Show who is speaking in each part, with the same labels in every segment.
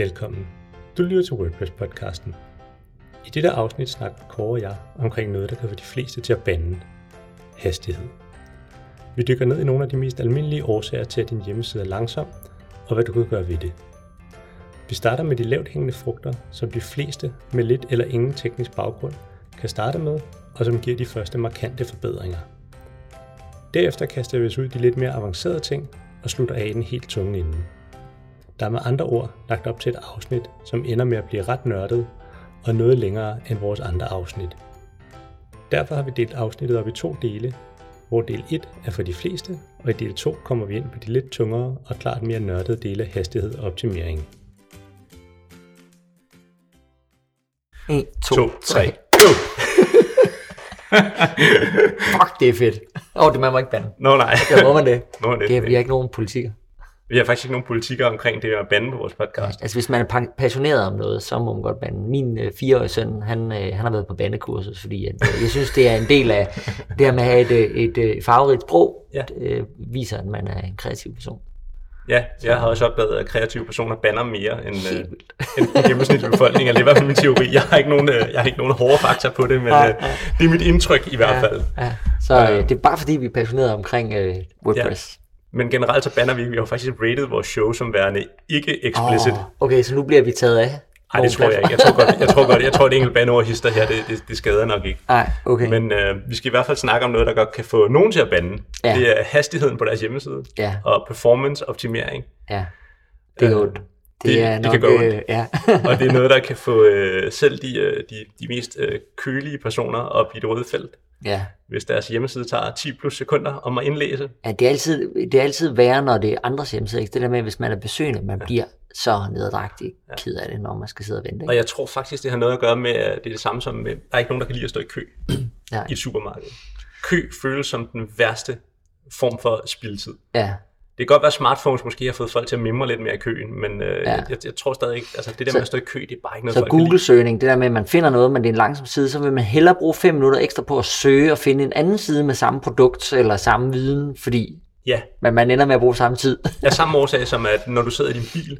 Speaker 1: Velkommen. Du lytter til WordPress-podcasten. I dette afsnit snakker Kåre og jeg omkring noget, der kan få de fleste til at bande. Hastighed. Vi dykker ned i nogle af de mest almindelige årsager til, at din hjemmeside er langsom, og hvad du kan gøre ved det. Vi starter med de lavt hængende frugter, som de fleste med lidt eller ingen teknisk baggrund kan starte med, og som giver de første markante forbedringer. Derefter kaster vi os ud i de lidt mere avancerede ting og slutter af i den helt tunge ende. Der er med andre ord lagt op til et afsnit, som ender med at blive ret nørdet og noget længere end vores andre afsnit. Derfor har vi delt afsnittet op i to dele, hvor del 1 er for de fleste, og i del 2 kommer vi ind på de lidt tungere og klart mere nørdede dele af hastighed og optimering.
Speaker 2: 1, 2,
Speaker 1: To,
Speaker 2: 3.
Speaker 1: tre, go!
Speaker 2: Fuck, det er fedt. Åh, oh, det man må ikke bande.
Speaker 1: Nå nej.
Speaker 2: Ja, må man det?
Speaker 1: Nå, det,
Speaker 2: Det er, vi har ikke nogen politikker.
Speaker 1: Vi har faktisk ikke nogen politikere omkring det at bande på vores podcast.
Speaker 2: Altså, hvis man er pa- passioneret om noget, så må man godt bande. Min øh, fireårige søn, han, øh, han har været på bandekursus, fordi at, øh, jeg synes, det er en del af det her med at have et, øh, et, et farverigt sprog,
Speaker 1: Ja.
Speaker 2: øh, viser, at man er en kreativ person.
Speaker 1: Ja, jeg har også opdaget, at kreative personer banner mere end, øh, end den gennemsnitlige befolkning. Eller det er i hvert fald min teori. Jeg har ikke nogen, øh, jeg har ikke nogen hårde fakta på det, men
Speaker 2: Nej,
Speaker 1: øh, det er mit indtryk i hvert fald.
Speaker 2: Ja, så øh, det er bare fordi, vi er passionerede omkring øh, WordPress.
Speaker 1: Men generelt så banner vi ikke. Vi har faktisk rated vores show som værende ikke explicit.
Speaker 2: Åh, okay, så nu bliver vi taget af.
Speaker 1: Nej, det tror jeg ikke. Jeg tror godt, jeg tror godt, jeg tror, det enkelt bandeord hister her, det, det, det skader nok ikke.
Speaker 2: Nej, okay.
Speaker 1: Men øh, vi skal i hvert fald snakke om noget, der godt kan få nogen til at bande.
Speaker 2: Ja.
Speaker 1: Det er hastigheden på deres hjemmeside
Speaker 2: Ja,
Speaker 1: og performance optimering.
Speaker 2: ja. Det er
Speaker 1: Øh,
Speaker 2: ondt. Det,
Speaker 1: det-
Speaker 2: er
Speaker 1: det
Speaker 2: nok,
Speaker 1: kan gøre ondt.
Speaker 2: øh, ja.
Speaker 1: Og det er noget, der kan få øh, selv de, øh, de, de mest øh, kølige personer op i det røde felt,
Speaker 2: ja.
Speaker 1: hvis deres hjemmeside tager 10 plus sekunder om at indlæse.
Speaker 2: Ja, det er, altid, det er altid værre, når det er andres hjemmeside. Ikke? Det der med, hvis man er besøgende, man bliver så nederdrægtig ja. ked af det, når man skal sidde og vente.
Speaker 1: Og
Speaker 2: Ikke?
Speaker 1: jeg tror faktisk, det har noget at gøre med, at det er det samme som med, der er ikke nogen, der kan lide at stå i kø
Speaker 2: Nej.
Speaker 1: i et supermarked. Kø føles som den værste form for spildtid.
Speaker 2: Ja,
Speaker 1: kan godt være, at smartphones måske har fået folk til at mimre lidt mere i køen, men øh,
Speaker 2: Ja.
Speaker 1: ja. jeg, jeg tror stadig ikke, altså det der
Speaker 2: Så-
Speaker 1: med at stå i kø, det er bare ikke noget,
Speaker 2: så. Google-søgning, det der med, at man finder noget, men det er en langsom side, så vil man hellere bruge 5 minutter ekstra på at søge og finde en anden side med samme produkt eller samme viden, fordi
Speaker 1: Ja,
Speaker 2: men man ender med at bruge samme tid.
Speaker 1: af samme årsag som, at når du sidder i din bil,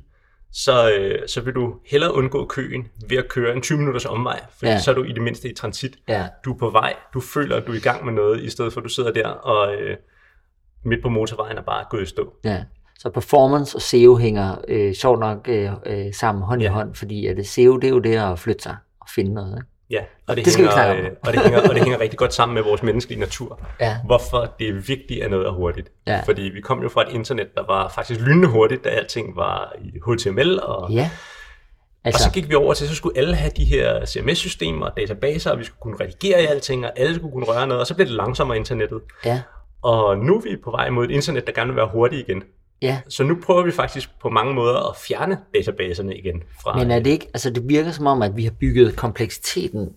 Speaker 1: så, øh, så vil du hellere undgå køen ved at køre en 20 minutters omvej, for
Speaker 2: Ja.
Speaker 1: ja. så er du i det mindste i transit.
Speaker 2: ja,
Speaker 1: Du er på vej, du føler, at du er i gang med noget, i stedet for at du sidder der og øh, midt på motorvejen er bare gået i stå.
Speaker 2: ja. Så performance og SEO hænger øh, sjovt nok øh, øh, sammen hånd i
Speaker 1: Ja.
Speaker 2: hånd, fordi at det SEO, det er jo det at flytte sig og finde noget. Ikke?
Speaker 1: Ja, og det,
Speaker 2: Det skal vi
Speaker 1: hænger,
Speaker 2: om.
Speaker 1: øh, og, det hænger, og det hænger rigtig godt sammen med vores menneskelige natur.
Speaker 2: Ja.
Speaker 1: Hvorfor det er vigtigt, at noget er hurtigt.
Speaker 2: Ja.
Speaker 1: Fordi vi kom jo fra et internet, der var faktisk lynende hurtigt, da alting var i HTML, og,
Speaker 2: Ja.
Speaker 1: og så gik vi over til, så skulle alle have de her CMS-systemer og databaser, og vi skulle kunne redigere i alting, og alle skulle kunne røre noget, og så blev det langsommere internettet.
Speaker 2: ja,
Speaker 1: Og nu er vi på vej mod et internet, der gerne vil være hurtigt igen.
Speaker 2: ja.
Speaker 1: Så nu prøver vi faktisk på mange måder at fjerne databaserne igen fra...
Speaker 2: Men er det ikke, altså det virker som om, at vi har bygget kompleksiteten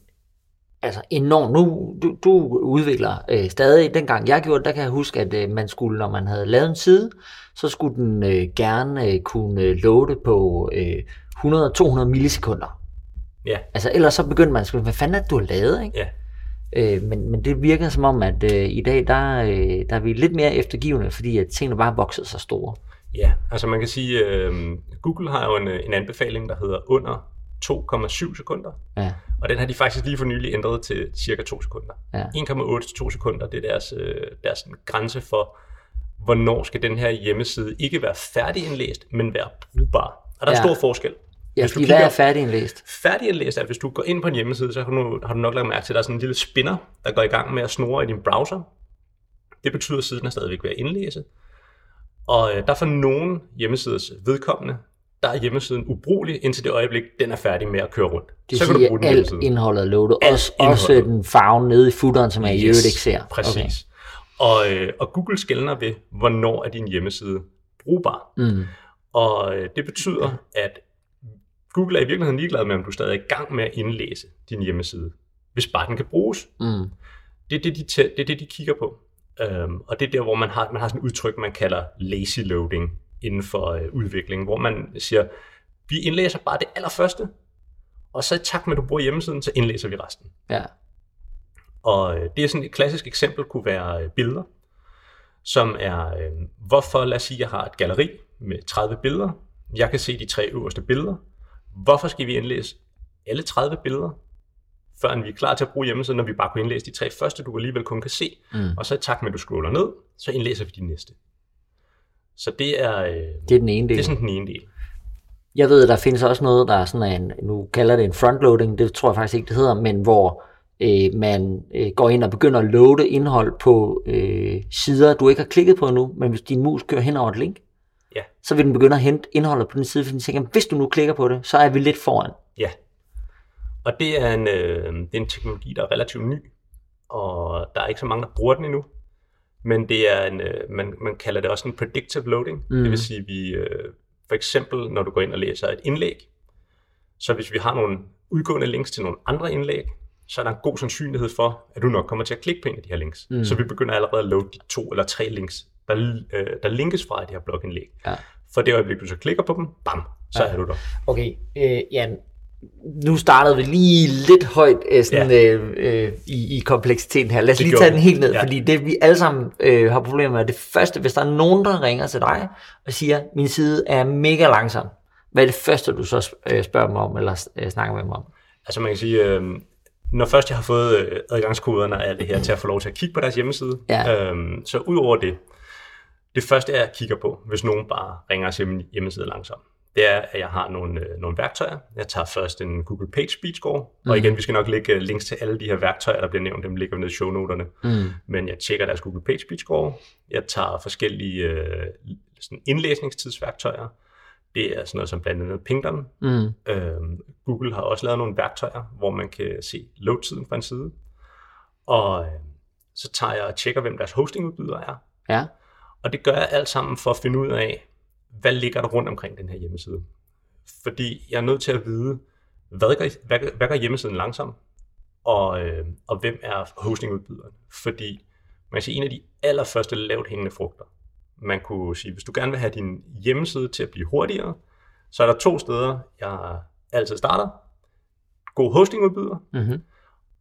Speaker 2: altså enormt. Nu, du, du udvikler øh, stadig, dengang jeg gjorde det, der kan jeg huske, at øh, man skulle, når man havde lavet en side, så skulle den øh, gerne øh, kunne øh, loade på øh, 100-200 millisekunder.
Speaker 1: Ja,
Speaker 2: Altså ellers så begyndte man at skrive, hvad fanden er det, du har lavet, ikke?
Speaker 1: ja.
Speaker 2: Øh, men, men det virker som om, at øh, i dag, der, øh, der er vi lidt mere eftergivende, fordi at tingene bare er vokset så store.
Speaker 1: Ja, altså man kan sige, øh, Google har jo en, øh, en anbefaling, der hedder under 2,7 sekunder.
Speaker 2: Ja,
Speaker 1: Og den har de faktisk lige for nylig ændret til cirka 2 sekunder.
Speaker 2: ja,
Speaker 1: 1,8 til 2 sekunder, det er deres, øh, deres grænse for, hvornår skal den her hjemmeside ikke være færdigindlæst, men være brugbar. Og der er
Speaker 2: Ja.
Speaker 1: stor forskel.
Speaker 2: Ja
Speaker 1: Hvis du
Speaker 2: fordi hvad
Speaker 1: kigger-
Speaker 2: er færdigindlæst?
Speaker 1: Færdigindlæst er, hvis du går ind på en hjemmeside, så har du, har du nok lagt mærke til, at der er sådan en lille spinner, der går i gang med at snurre i din browser. Det betyder, at siden er stadigvæk ved at indlæse. Og øh, der er for nogle hjemmesiders vedkommende, der er hjemmesiden ubrugelig, indtil det øjeblik, den er færdig med at køre rundt.
Speaker 2: Det
Speaker 1: så kan du bruge den
Speaker 2: alt indholdet er loadet. Også, også den farve nede i footeren, som jeg i øvrigt ikke ser.
Speaker 1: Præcis. Og, øh, og Google skældner ved, hvornår er din hjemmeside brugbar.
Speaker 2: Okay. Mm.
Speaker 1: Og øh, det betyder, at Google er i virkeligheden ligeglad med, om du stadig er i gang med at indlæse din hjemmeside, hvis bare den kan bruges.
Speaker 2: Mm.
Speaker 1: Det er det, de, tæ- det, er det, de kigger på. Øhm, og det er der, hvor man har, man har sådan et udtryk, man kalder lazy loading inden for øh, udvikling, hvor man siger, vi indlæser bare det allerførste, og så i takt med, at du bruger hjemmesiden, så indlæser vi resten.
Speaker 2: Ja.
Speaker 1: Og øh, det er sådan et klassisk eksempel, kunne være øh, billeder, som er, øh, hvorfor, lad os sige, jeg har et galeri med 30 billeder. Jeg kan se de tre øverste billeder. Hvorfor skal vi indlæse alle 30 billeder, før vi er klar til at bruge hjemmesiden, når vi bare kunne indlæse de tre første, du alligevel kun kan se, mm. og så i takt med, at du scroller ned, så indlæser vi de næste. Så det er, øh,
Speaker 2: Det er den ene del.
Speaker 1: det er sådan den ene del.
Speaker 2: Jeg ved, der findes også noget, der er sådan en, nu kalder det en frontloading, det tror jeg faktisk ikke, det hedder, men hvor øh, man øh, går ind og begynder at loade indhold på øh, sider, du ikke har klikket på endnu, men hvis din mus kører hen over et link,
Speaker 1: Ja.
Speaker 2: så vil den begynde at hente indholdet på den side, fordi den tænker, hvis du nu klikker på det, så er vi lidt foran.
Speaker 1: Ja. Og det er, en, øh, det er en teknologi, der er relativt ny, og der er ikke så mange, der bruger den endnu. Men det er en, øh, man, man kalder det også en predictive loading. Mm. Det vil sige, vi øh, for eksempel, når du går ind og læser et indlæg, så hvis vi har nogle udgående links til nogle andre indlæg, så er der en god sandsynlighed for, at du nok kommer til at klikke på en af de her links. Mm. Så vi begynder allerede at loade de to eller tre links, der, øh, der linkes fra i det her blogindlæg.
Speaker 2: Ja.
Speaker 1: For det øjeblik, du så klikker på dem, bam, så ja. er du der.
Speaker 2: Okay, øh, Jan, nu startede vi lige lidt højt øh, sådan, ja. øh, øh, i, i kompleksiteten her. Lad os
Speaker 1: Det
Speaker 2: lige tage den helt ned,
Speaker 1: Ja.
Speaker 2: fordi det vi alle sammen øh, har problemer med, er det første, hvis der er nogen, der ringer til dig og siger, min side er mega langsom, hvad er det første, du så øh, spørger dem om, eller øh, snakker med dem om?
Speaker 1: Altså man kan sige, øh, når først jeg har fået øh, adgangskoderne og alt det her til at få lov til at kigge på deres hjemmeside,
Speaker 2: Ja.
Speaker 1: øh, så ud over det, det første jeg kigger på, hvis nogen bare ringer og siger, min hjemmeside er langsom, det er, at jeg har nogle, øh, nogle værktøjer. Jeg tager først en Google Page Speed Score, mm. og igen, vi skal nok lægge øh, links til alle de her værktøjer, der bliver nævnt, dem ligger nede i shownoterne.
Speaker 2: Mm.
Speaker 1: Men jeg tjekker deres Google Page Speed Score. Jeg tager forskellige øh, sådan indlæsningstidsværktøjer. Det er sådan noget som blandt andet Pingdom,
Speaker 2: Mm.
Speaker 1: Øhm, Google har også lavet nogle værktøjer, hvor man kan se load-tiden fra en side. Og øh, så tager jeg og tjekker, hvem deres hostingudbyder er.
Speaker 2: Ja,
Speaker 1: Og det gør jeg alt sammen for at finde ud af, hvad ligger der rundt omkring den her hjemmeside. Fordi jeg er nødt til at vide, hvad gør, hvad, hvad gør hjemmesiden langsom, og, øh, og hvem er hostingudbyderen. Fordi man kan sige, en af de allerførste lavt hængende frugter, man kunne sige, hvis du gerne vil have din hjemmeside til at blive hurtigere, så er der to steder, jeg altid starter. God hostingudbyder,
Speaker 2: mm-hmm.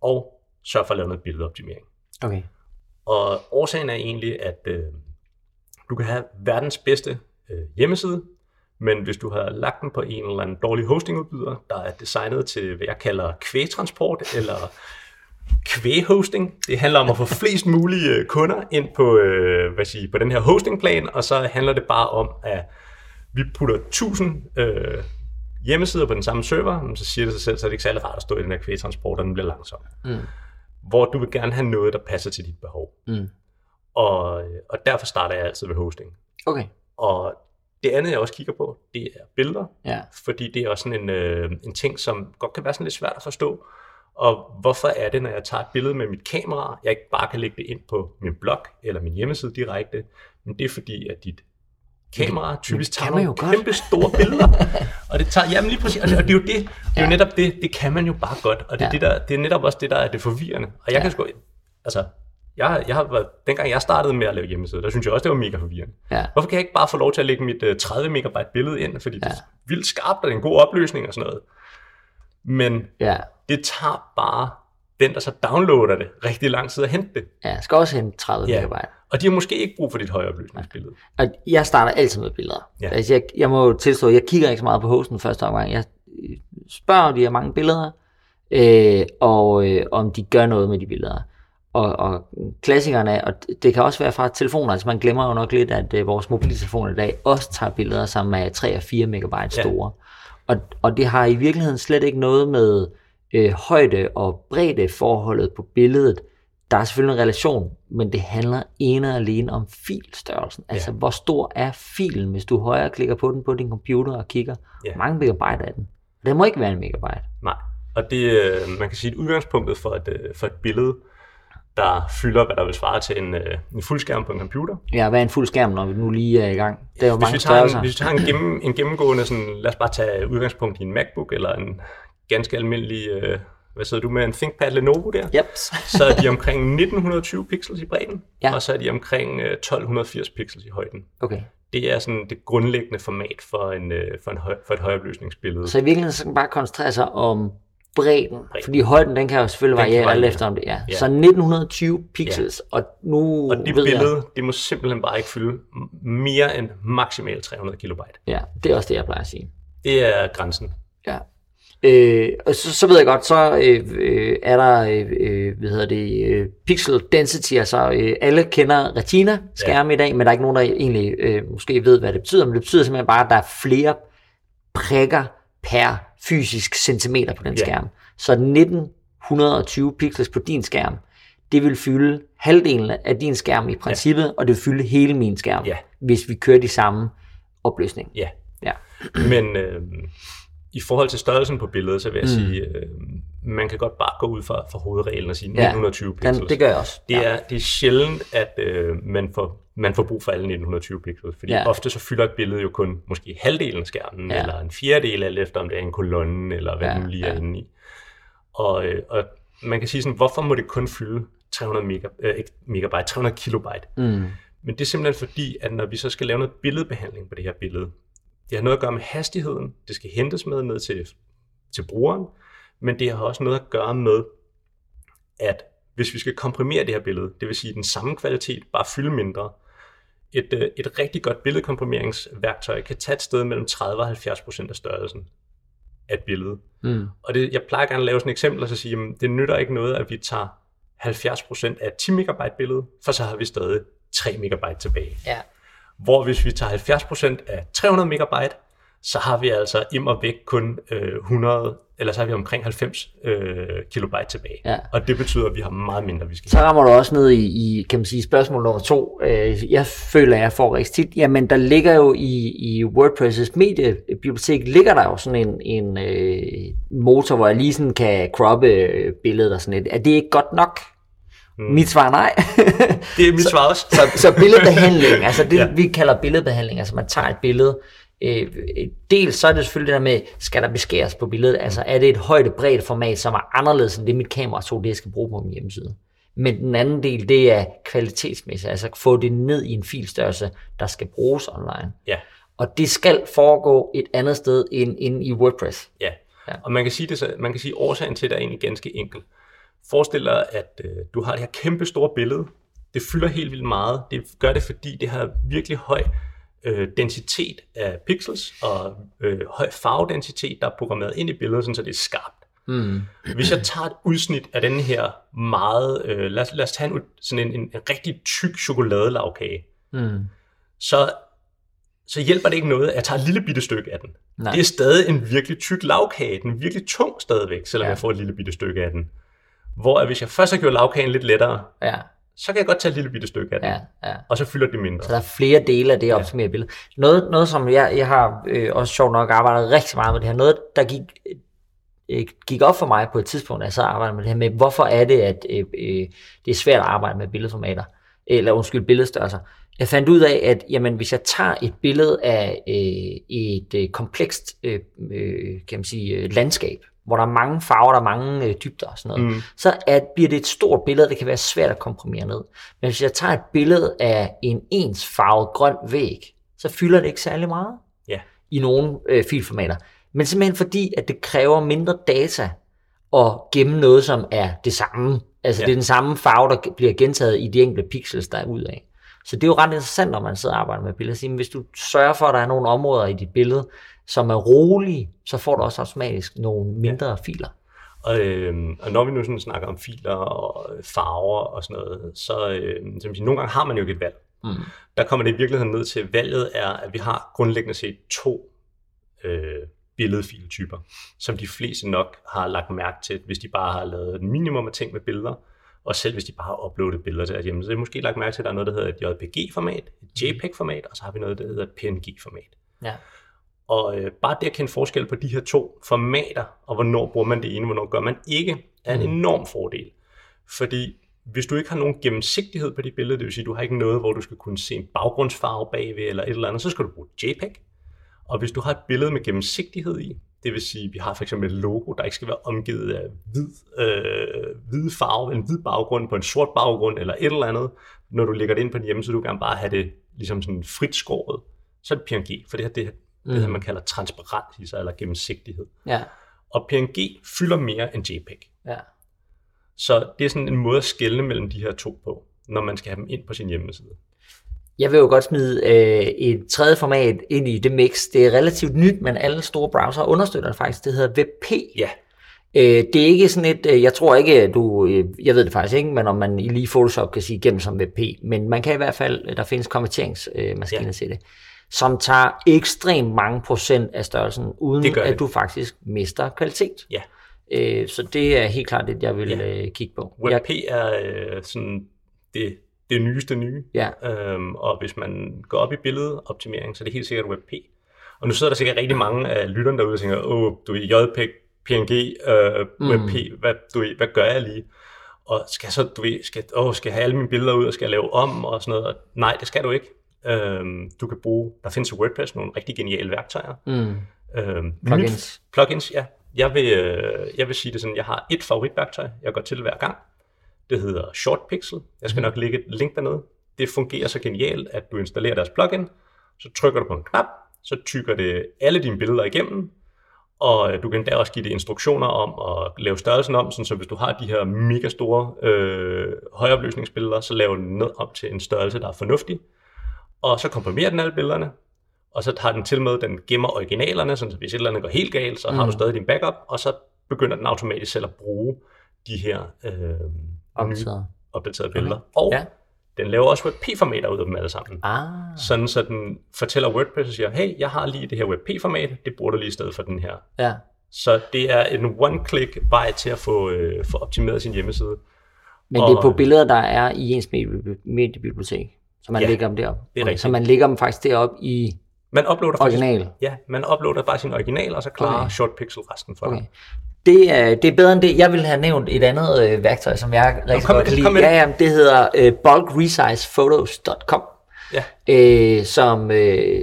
Speaker 1: og sørg for at lave noget billedoptimering.
Speaker 2: okay.
Speaker 1: Og årsagen er egentlig, at øh, du kan have verdens bedste øh, hjemmeside, men hvis du har lagt den på en eller anden dårlig hostingudbyder, der er designet til, hvad jeg kalder kvægtransport, eller kvæghosting. Det handler om at få flest mulige øh, kunder ind på, øh, hvad siger, på den her hostingplan, og så handler det bare om, at vi putter 1000 øh, hjemmesider på den samme server, så siger det sig selv, så er det ikke særlig rart at stå i den her kvægtransport, og den bliver langsom.
Speaker 2: Mm.
Speaker 1: Hvor du vil gerne have noget, der passer til dit behov.
Speaker 2: Mm.
Speaker 1: Og, og derfor starter jeg altid ved hosting.
Speaker 2: Okay,
Speaker 1: Og det andet, jeg også kigger på, det er billeder,
Speaker 2: ja.
Speaker 1: fordi det er også sådan en, øh, en ting, som godt kan være sådan lidt svært at forstå. Og hvorfor er det, når jeg tager et billede med mit kamera, jeg ikke bare kan lægge det ind på min blog eller min hjemmeside direkte, men det er fordi, at dit kamera typisk tager nogle
Speaker 2: jo godt.
Speaker 1: kæmpe store billeder. og det tager, jamen lige præcis, og det, og det er jo det, det er jo netop det, det kan man jo bare godt, og det er,
Speaker 2: Ja.
Speaker 1: det, der, det er netop også det, der er det forvirrende. Og jeg
Speaker 2: Ja.
Speaker 1: kan sgu, altså, jeg, jeg har været, dengang jeg startede med at lave hjemmesider, der synes jeg også, det var mega forvirrende.
Speaker 2: Ja.
Speaker 1: Hvorfor kan jeg ikke bare få lov til at lægge mit øh, 30 megabyte billede ind, fordi ja. det
Speaker 2: Ja.
Speaker 1: er vildt skarpt, og det er en god opløsning og sådan noget. Men
Speaker 2: Ja,
Speaker 1: det tager bare den, der så downloader det, rigtig lang tid at hente det.
Speaker 2: ja. Skal også hente 30
Speaker 1: Ja.
Speaker 2: megabyte.
Speaker 1: Og de har måske ikke brug for dit høje opløsningsbillede.
Speaker 2: Og jeg starter altid med billeder.
Speaker 1: Ja.
Speaker 2: Ja. Altså jeg, jeg må tilstå, jeg kigger ikke så meget på hosten første omgang. Jeg øh, spørger, om de har mange billeder, øh, og øh, om de gør noget med de billeder. Og, og klassikerne er, og det- kan også være fra telefoner, altså man glemmer jo nok lidt, at øh, vores mobiltelefoner i dag også tager billeder, som er 3 og 4 megabyte
Speaker 1: Ja.
Speaker 2: store. Og, og det har i virkeligheden slet ikke noget med øh, højde og bredde forholdet på billedet. Der er selvfølgelig en relation, men det handler ene og alene om filstørrelsen. Altså, hvor stor er filen, hvis du højre klikker på den på din computer og kigger?
Speaker 1: Ja.
Speaker 2: Hvor mange megabyte er den? Den må ikke være en megabyte.
Speaker 1: Nej. Og det, øh, man kan sige, at udgangspunktet for et, øh, for et billede, der fylder, hvad der vil svare til en, øh, en fuldskærm på en computer.
Speaker 2: Ja, hvad er en fuld skærm, når vi nu lige er i gang? Det er jo
Speaker 1: Hvis
Speaker 2: mange
Speaker 1: vi tager, en,
Speaker 2: størrelser.
Speaker 1: hvis vi tager en, gennem, en gennemgående, sådan, lad os bare tage udgangspunkt i en MacBook, eller en ganske almindelig, øh, hvad sidder du med, en ThinkPad Lenovo der?
Speaker 2: Yep.
Speaker 1: så er de omkring 1920 pixels i bredden,
Speaker 2: Ja.
Speaker 1: og så er de omkring øh, 1280 pixels i højden.
Speaker 2: Okay.
Speaker 1: Det er sådan det grundlæggende format for, en, øh, for, en høj, for et højopløsningsbillede.
Speaker 2: Så i virkeligheden så kan man bare koncentrere sig om bredden,
Speaker 1: Bredden.
Speaker 2: fordi højden den kan jo selvfølgelig
Speaker 1: Den
Speaker 2: variere alt efter om det er.
Speaker 1: Ja.
Speaker 2: Så 1920 pixels, og nu
Speaker 1: og det
Speaker 2: ved
Speaker 1: billede,
Speaker 2: jeg,
Speaker 1: det må simpelthen bare ikke fylde mere end maksimalt 300 kilobyte.
Speaker 2: ja, det er også det, jeg plejer at sige.
Speaker 1: Det er grænsen.
Speaker 2: Ja. Øh, og så, så ved jeg godt, så øh, øh, er der, øh, hvad hedder det, øh, pixel density, altså øh, alle kender retina-skærme ja. i dag, men der er ikke nogen, der egentlig øh, måske ved, hvad det betyder, men det betyder simpelthen bare, at der er flere prikker per fysisk centimeter på den ja. skærm. Så 1920 pixels på din skærm, det vil fylde halvdelen af din skærm i princippet, ja. og det vil fylde hele min skærm, ja. hvis vi kører de samme opløsning.
Speaker 1: Ja. ja. Men øh, i forhold til størrelsen på billedet, så vil jeg mm. sige, øh, man kan godt bare gå ud fra, fra hovedreglen og sige ja, 1920 pixels.
Speaker 2: Den, det gør jeg også.
Speaker 1: Det, ja. er, det er sjældent, at øh, man, får, man får brug for alle 1920 pixels, fordi ja. ofte så fylder et billede jo kun måske halvdelen af skærmen, ja. eller en fjerdedel, alt efter om det er en kolonne, eller hvad ja, det nu lige er ja. inde i. Og, øh, og man kan sige sådan, hvorfor må det kun fylde 300 mega, øh, megabyte, 300 kilobyte? Mm. Men det er simpelthen fordi, at når vi så skal lave noget billedbehandling på det her billede, det har noget at gøre med hastigheden, det skal hentes med ned til, til brugeren, men det har også noget at gøre med, at hvis vi skal komprimere det her billede, det vil sige den samme kvalitet, bare fylde mindre, et, øh, et rigtig godt billedkomprimeringsværktøj kan tage et sted mellem 30 og 70 procent af størrelsen af et billede. Mm. Og det, jeg plejer gerne at lave sådan et eksempel og så sige, at det nytter ikke noget, at vi tager 70 procent af et 10 megabyte billede, for så har vi stadig 3 megabyte tilbage. Ja. Hvor hvis vi tager 70% af 300 megabyte, så har vi altså im og væk kun øh, 100, eller så har vi omkring 90 øh, kilobyte tilbage. Ja. Og det betyder, at vi har meget mindre, vi skal
Speaker 2: Så rammer du også ned i, i kan man sige, spørgsmål nummer to. Øh, jeg føler, at jeg får rigtig tit, jamen der ligger jo i, i WordPress' mediebibliotek, ligger der jo sådan en, en øh, motor, hvor jeg lige sådan kan croppe øh, billedet og sådan lidt. Er det ikke godt nok? Mm. Mit svar er nej.
Speaker 1: det er mit svar også.
Speaker 2: så, så, så billedbehandling, altså det ja. vi kalder billedbehandling, altså man tager et billede, øh, dels så er det selvfølgelig det der med, skal der beskæres på billedet, altså er det et højde bredt format, som er anderledes end det mit kamera så det jeg skal bruge på min hjemmeside. Men den anden del, det er kvalitetsmæssigt, altså få det ned i en filstørrelse, der skal bruges online. Ja. Og det skal foregå et andet sted end, end i WordPress.
Speaker 1: Ja. ja, og man kan sige, det så, man kan sige årsagen til det er egentlig ganske enkel. Forestil dig, at øh, du har det her kæmpe store billede. Det fylder helt vildt meget. Det gør det, fordi det har virkelig høj øh, densitet af pixels og øh, høj farvedensitet, der er programmeret ind i billedet, så det er skarpt. Mm. Hvis jeg tager et udsnit af den her meget, øh, lad, os, lad os tage en, sådan en, en, en rigtig tyk chokoladelavkage, mm. så, så hjælper det ikke noget, at jeg tager et lille bitte stykke af den. Nej. Det er stadig en virkelig tyk lavkage. Den er virkelig tung stadigvæk, selvom ja. jeg får et lille bitte stykke af den. Hvor hvis jeg først har gjort lavkagen lidt lettere, ja. Så kan jeg godt tage et lille bitte stykke af den, ja, ja. og så fylder det mindre.
Speaker 2: Så der er flere dele af det optimerede ja. billede. Noget, noget som jeg, jeg har øh, også sjovt nok arbejdet rigtig meget med det her, noget der gik, øh, gik op for mig på et tidspunkt, at jeg så arbejdede med det her med, hvorfor er det, at øh, øh, det er svært at arbejde med billedformater, eller undskyld, billedstørrelser. Jeg fandt ud af, at jamen, hvis jeg tager et billede af øh, et øh, komplekst øh, øh kan man sige, øh, landskab, hvor der er mange farver, der er mange øh, dybder og sådan noget, mm. så at, bliver det et stort billede, det kan være svært at komprimere ned. Men hvis jeg tager et billede af en ens farvet grøn væg, så fylder det ikke særlig meget yeah. i nogle øh, filformater. Men simpelthen fordi, at det kræver mindre data at gemme noget, som er det samme. Altså yeah. det er den samme farve, der bliver gentaget i de enkelte pixels, der er ud af. Så det er jo ret interessant, når man sidder og arbejder med billeder. Hvis du sørger for, at der er nogle områder i dit billede, som er rolige, så får du også automatisk nogle mindre ja. filer.
Speaker 1: Og, øh, og når vi nu sådan snakker om filer og farver og sådan noget, så øh, som siger, nogle gange har man jo ikke et valg. Mm. Der kommer det i virkeligheden ned til, at valget er, at vi har grundlæggende set to øh, billedfiltyper, som de fleste nok har lagt mærke til, hvis de bare har lavet et minimum af ting med billeder, og selv hvis de bare har uploadet billeder til deres hjemme, så har måske lagt mærke til, at der er noget, der hedder et JPG-format, et JPEG-format, og så har vi noget, der hedder et PNG-format. Ja. Og øh, bare det at kende forskel på de her to formater, og hvornår bruger man det ene, hvornår gør man ikke, er en mm. enorm fordel. Fordi hvis du ikke har nogen gennemsigtighed på dit billede, det vil sige, du har ikke noget, hvor du skal kunne se en baggrundsfarve bagved eller et eller andet, så skal du bruge JPEG. Og hvis du har et billede med gennemsigtighed i, det vil sige, at vi har for eksempel et logo, der ikke skal være omgivet af hvid, øh, hvid farve, en hvid baggrund på en sort baggrund eller et eller andet. Når du lægger det ind på din hjemmeside, du kan bare have det ligesom sådan frit skåret. Så er det PNG, for det her det, mm. det, man kalder transparens eller gennemsigtighed. Ja. Og PNG fylder mere end JPEG. Ja. Så det er sådan en måde at skelne mellem de her to på, når man skal have dem ind på sin hjemmeside.
Speaker 2: Jeg vil jo godt smide øh, et tredje format ind i det mix. Det er relativt nyt, men alle store browser understøtter det faktisk. Det hedder WebP.
Speaker 1: Ja.
Speaker 2: Øh, det er ikke sådan et, øh, jeg tror ikke, du, øh, jeg ved det faktisk ikke, men om man i lige Photoshop kan sige gennem som WebP, men man kan i hvert fald, der findes konverteringsmaskiner
Speaker 1: Ja.
Speaker 2: til det, som tager ekstremt mange procent af størrelsen, uden
Speaker 1: Det
Speaker 2: at du faktisk mister kvalitet.
Speaker 1: Ja.
Speaker 2: Øh, så det er helt klart det, jeg vil
Speaker 1: Ja.
Speaker 2: øh, kigge på. Jeg,
Speaker 1: WebP er øh, sådan det, det nyeste nye.
Speaker 2: ja,
Speaker 1: Øhm, og hvis man går op i billedoptimering, så er det helt sikkert WebP. Og nu sidder der sikkert rigtig mange af lytterne derude og tænker, åh, du er JPEG, PNG, øh,
Speaker 2: Mm.
Speaker 1: WebP, hvad, du, hvad gør jeg lige? Og skal jeg så, du ved, skal, åh, skal jeg have alle mine billeder ud, og skal jeg lave om og sådan noget? Og nej, det skal du ikke. Øhm, du kan bruge, der findes i WordPress nogle rigtig geniale værktøjer.
Speaker 2: mm,
Speaker 1: Øhm,
Speaker 2: plugins.
Speaker 1: Mit, plugins, ja. Jeg vil, øh, jeg vil sige det sådan, jeg har et favoritværktøj, jeg går til hver gang. Det hedder Short Pixel. Jeg skal nok lægge et link dernede. Det fungerer så genialt, at du installerer deres plugin, så trykker du på en knap, så tykker det alle dine billeder igennem, og øh, du kan endda også give det instruktioner om at lave størrelsen om, sådan så hvis du har de her mega store øh, højopløsningsbilleder, så laver den ned op til en størrelse, der er fornuftig. Og så komprimerer den alle billederne, og så tager den til med, den gemmer originalerne, så hvis et eller andet går helt galt, så har
Speaker 2: Mm.
Speaker 1: du stadig din backup, og så begynder den automatisk selv at bruge de her øh, nye
Speaker 2: Opdateret.
Speaker 1: opdaterede billeder. Og
Speaker 2: Ja.
Speaker 1: den laver også WebP-formater ud af dem alle sammen.
Speaker 2: Ah,
Speaker 1: Sådan så den fortæller WordPress og siger, hey, jeg har lige det her WebP-format, det bruger du lige i stedet for den her.
Speaker 2: ja.
Speaker 1: Så det er en one-click vej til at få, øh, få optimeret sin hjemmeside.
Speaker 2: Men
Speaker 1: Og-
Speaker 2: det er på billeder, der er i ens medie- mediebibliotek, så man
Speaker 1: Ja,
Speaker 2: lægger dem derop.
Speaker 1: det er rigtigt.
Speaker 2: Så man lægger dem faktisk derop i
Speaker 1: Man uploader faktisk,
Speaker 2: original.
Speaker 1: ja, man uploader bare sin original, og så klarer
Speaker 2: Okay.
Speaker 1: Short Pixel resten for
Speaker 2: Okay.
Speaker 1: dig.
Speaker 2: Det er, det er bedre end det. Jeg ville have nævnt et andet øh, værktøj, som jeg rigtig
Speaker 1: kom
Speaker 2: godt kan lide. Ja, ja, det hedder øh, bulkresizePhotos.com,
Speaker 1: Ja.
Speaker 2: øh, som øh,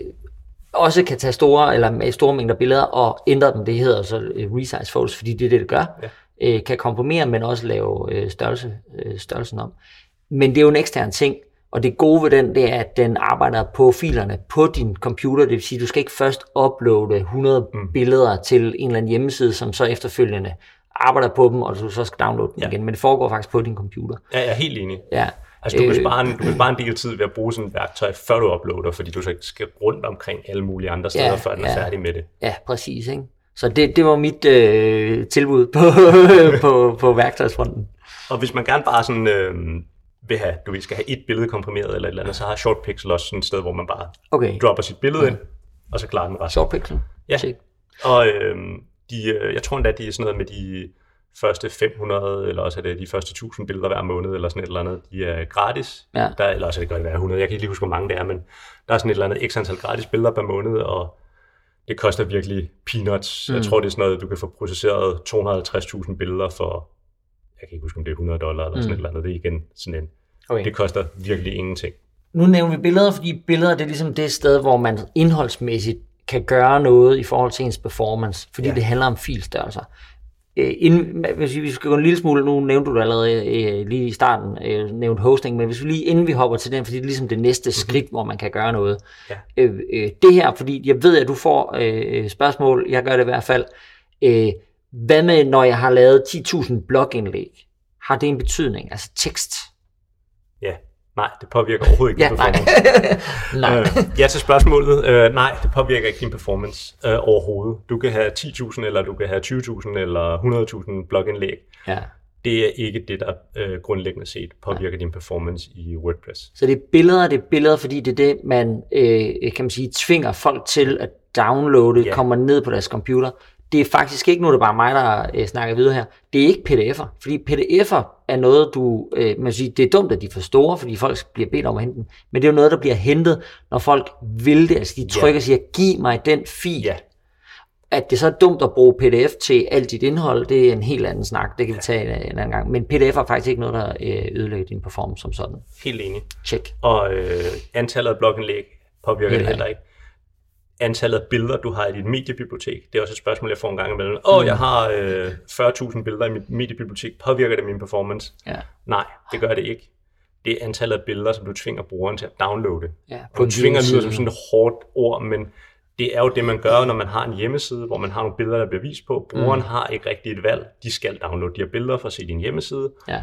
Speaker 2: også kan tage store eller store mængder billeder og ændre dem. Det hedder så øh, resize photos, fordi det er det, det gør.
Speaker 1: Ja.
Speaker 2: Øh, kan komprimere, men også lave øh, størrelse, øh, størrelsen om. Men det er jo en ekstern ting, og det gode ved den, det er, at den arbejder på filerne på din computer. Det vil sige, at du skal ikke først uploade 100 mm. billeder til en eller anden hjemmeside, som så efterfølgende arbejder på dem, og du så skal downloade dem
Speaker 1: Ja.
Speaker 2: igen. Men det foregår faktisk på din computer.
Speaker 1: Ja, jeg er helt enig.
Speaker 2: Ja.
Speaker 1: Altså, du, kan
Speaker 2: Øh,
Speaker 1: spare en, du kan spare en del tid ved at bruge sådan et værktøj, før du uploader, fordi du så ikke skal rundt omkring alle mulige andre steder,
Speaker 2: Ja,
Speaker 1: før den er
Speaker 2: ja.
Speaker 1: færdig med det.
Speaker 2: Ja, præcis. Ikke? Så det, det var mit øh, tilbud på, på, på værktøjsfronten.
Speaker 1: Og hvis man gerne bare sådan, øh, vil have, du ved, skal have et billede komprimeret eller et eller andet, så har Short Pixel også sådan et sted, hvor man bare
Speaker 2: Okay,
Speaker 1: dropper sit billede ind, og så klarer den resten.
Speaker 2: short pixel.
Speaker 1: Ja.
Speaker 2: Check.
Speaker 1: Og øh, de, jeg tror endda, de er sådan noget med de første 500, eller også er det de første 1000 billeder hver måned, eller sådan et eller andet, de er gratis.
Speaker 2: Ja.
Speaker 1: Der, eller også kan det være 100, jeg kan ikke lige huske, hvor mange det er, men der er sådan et eller andet x antal gratis billeder per måned, og det koster virkelig peanuts. Mm. Jeg tror, det er sådan noget, du kan få processeret 250.000 billeder for, jeg kan ikke huske, om det er 100 dollar, eller sådan
Speaker 2: Mm.
Speaker 1: et eller andet. Det er igen sådan en,
Speaker 2: Okay.
Speaker 1: det koster virkelig ingenting.
Speaker 2: Nu nævner vi billeder, fordi billeder det er ligesom det sted, hvor man indholdsmæssigt kan gøre noget i forhold til ens performance, fordi
Speaker 1: Ja.
Speaker 2: det handler om filstørrelser. Øh, inden, hvis vi skal gå en lille smule, nu nævnte du det allerede øh, lige i starten, øh, nævnt hosting, men hvis vi lige inden vi hopper til den, fordi det er ligesom det næste skridt, hvor man kan gøre noget.
Speaker 1: Ja.
Speaker 2: Øh, øh, det her, fordi jeg ved, at du får øh, spørgsmål, jeg gør det i hvert fald. Øh, hvad med, når jeg har lavet 10.000 blogindlæg? Har det en betydning? Altså tekst?
Speaker 1: Ja, nej, det påvirker overhovedet ikke
Speaker 2: Ja,
Speaker 1: din
Speaker 2: nej.
Speaker 1: performance.
Speaker 2: nej.
Speaker 1: Øh, ja til spørgsmålet. Øh, nej, det påvirker ikke din performance øh, overhovedet. Du kan have 10.000, eller du kan have 20.000, eller 100.000 blogindlæg.
Speaker 2: Ja.
Speaker 1: Det er ikke det, der øh, grundlæggende set påvirker din performance i WordPress.
Speaker 2: Så det er billeder, det er billeder, fordi det er det, man øh, kan man sige, tvinger folk til at downloade,
Speaker 1: Ja.
Speaker 2: kommer ned på deres computer. Det er faktisk ikke, nu er det bare mig, der øh, snakker videre her, det er ikke pdf'er, fordi pdf'er er noget, du, øh, man kan sige, det er dumt, at de er for store, fordi folk bliver bedt om at hente dem, men det er jo noget, der bliver hentet, når folk vil det, altså de trykker og siger, giv mig den fil.
Speaker 1: Ja,
Speaker 2: At det så er dumt at bruge pdf til alt dit indhold, det er en helt anden snak, det kan vi tage en, en anden gang, men pdf er faktisk ikke noget, der øh, ødelægger din performance som sådan.
Speaker 1: helt enig.
Speaker 2: Check.
Speaker 1: Og øh, antallet af blogindlæg påvirker det heller ikke. Antallet af billeder, du har i dit mediebibliotek, det er også et spørgsmål, jeg får en gang imellem. Åh, oh, jeg har øh, 40.000 billeder i mit mediebibliotek. Påvirker det min performance?
Speaker 2: Ja.
Speaker 1: Nej, det gør det ikke. Det er antallet af billeder, som du tvinger brugeren til at downloade.
Speaker 2: Ja,
Speaker 1: På
Speaker 2: en
Speaker 1: tvinger lyder som sådan et hårdt ord, men det er jo det, man gør, når man har en hjemmeside, hvor man har nogle billeder, der bliver vist på. Brugeren mm. har ikke rigtig et valg. De skal downloade de her billeder for at se din hjemmeside,
Speaker 2: Ja.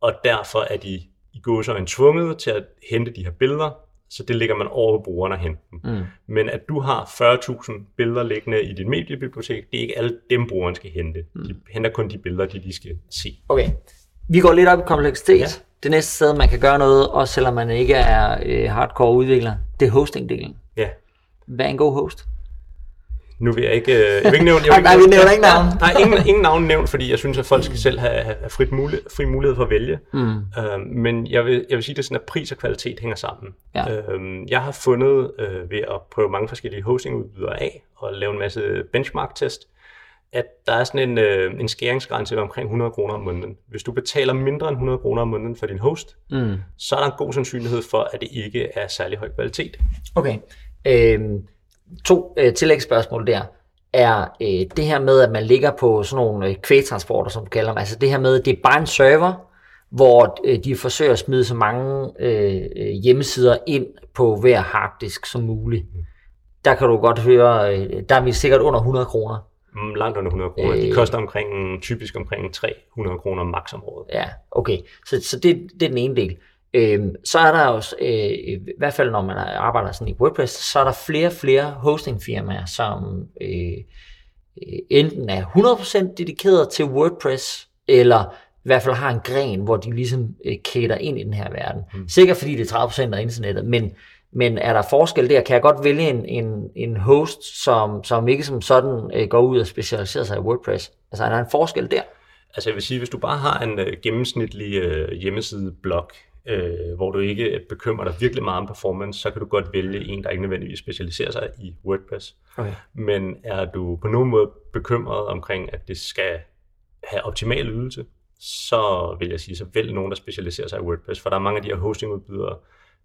Speaker 1: og derfor er de i gåsøjne tvunget til at hente de her billeder, så det ligger man over ved brugeren og hente dem.
Speaker 2: Mm.
Speaker 1: Men at du har 40.000 billeder liggende i dit mediebibliotek, det er ikke alle dem, brugeren skal hente. De henter kun de billeder, de, de skal se.
Speaker 2: Okay. Vi går lidt op i kompleksitet. Ja. Det næste sted, man kan gøre noget, også selvom man ikke er øh, hardcore udvikler, det er hosting-delen.
Speaker 1: Ja.
Speaker 2: Hvad er en god host?
Speaker 1: Nu vil jeg ikke, øh, jeg vil ikke nævne... Jeg vil
Speaker 2: Nej,
Speaker 1: ikke
Speaker 2: vi nævner ikke navn.
Speaker 1: Nej, ingen, ingen navn nævnt, fordi jeg synes, at folk skal selv have, have frit mulighed, fri mulighed for at vælge.
Speaker 2: Mm.
Speaker 1: Øh, men jeg vil, jeg vil sige, det er sådan, at pris og kvalitet hænger sammen.
Speaker 2: Ja.
Speaker 1: Øh, jeg har fundet øh, ved at prøve mange forskellige hostingudbydere af og lave en masse benchmark-test, at der er sådan en, øh, en skæringsgrænse ved omkring 100 kroner om måneden. Hvis du betaler mindre end 100 kroner om måneden for din host,
Speaker 2: Mm.
Speaker 1: så er der en god sandsynlighed for, at det ikke er særlig høj kvalitet.
Speaker 2: Okay. Øhm, to øh, tillægsspørgsmål der. Er øh, det her med, at man ligger på sådan nogle øh, kvægtransporter, som du kalder dem, altså det her med, at det er bare en server, hvor øh, de forsøger at smide så mange øh, øh, hjemmesider ind på hver harddisk som muligt. Der kan du godt høre, øh, der er vi sikkert under 100 kroner.
Speaker 1: Mm, Langt under 100 kroner. De
Speaker 2: Øh.
Speaker 1: koster omkring, typisk omkring 300 kroner max om året.
Speaker 2: Ja, okay. Så, så det, det er den ene del. Øhm, så er der også, øh, i hvert fald når man arbejder sådan i WordPress, så er der flere og flere hostingfirmaer, som øh, øh, enten er 100% dedikeret til WordPress, eller i hvert fald har en gren, hvor de ligesom øh, kæder ind i den her verden. Mm. Sikkert fordi det er 30% af internettet, men, men er der forskel der? Kan jeg godt vælge en, en, en host, som, som ikke som sådan øh, går ud og specialiserer sig i WordPress? Altså er der en forskel der?
Speaker 1: Altså jeg vil sige, hvis du bare har en øh, gennemsnitlig øh, hjemmesideblog, øh, hvor du ikke bekymrer dig virkelig meget om performance, så kan du godt vælge en, der ikke nødvendigvis specialiserer sig i WordPress.
Speaker 2: Okay.
Speaker 1: Men er du på nogen måde bekymret omkring, at det skal have optimal ydelse, så vil jeg sige, så vælg nogen, der specialiserer sig i WordPress, for der er mange af de her hostingudbydere,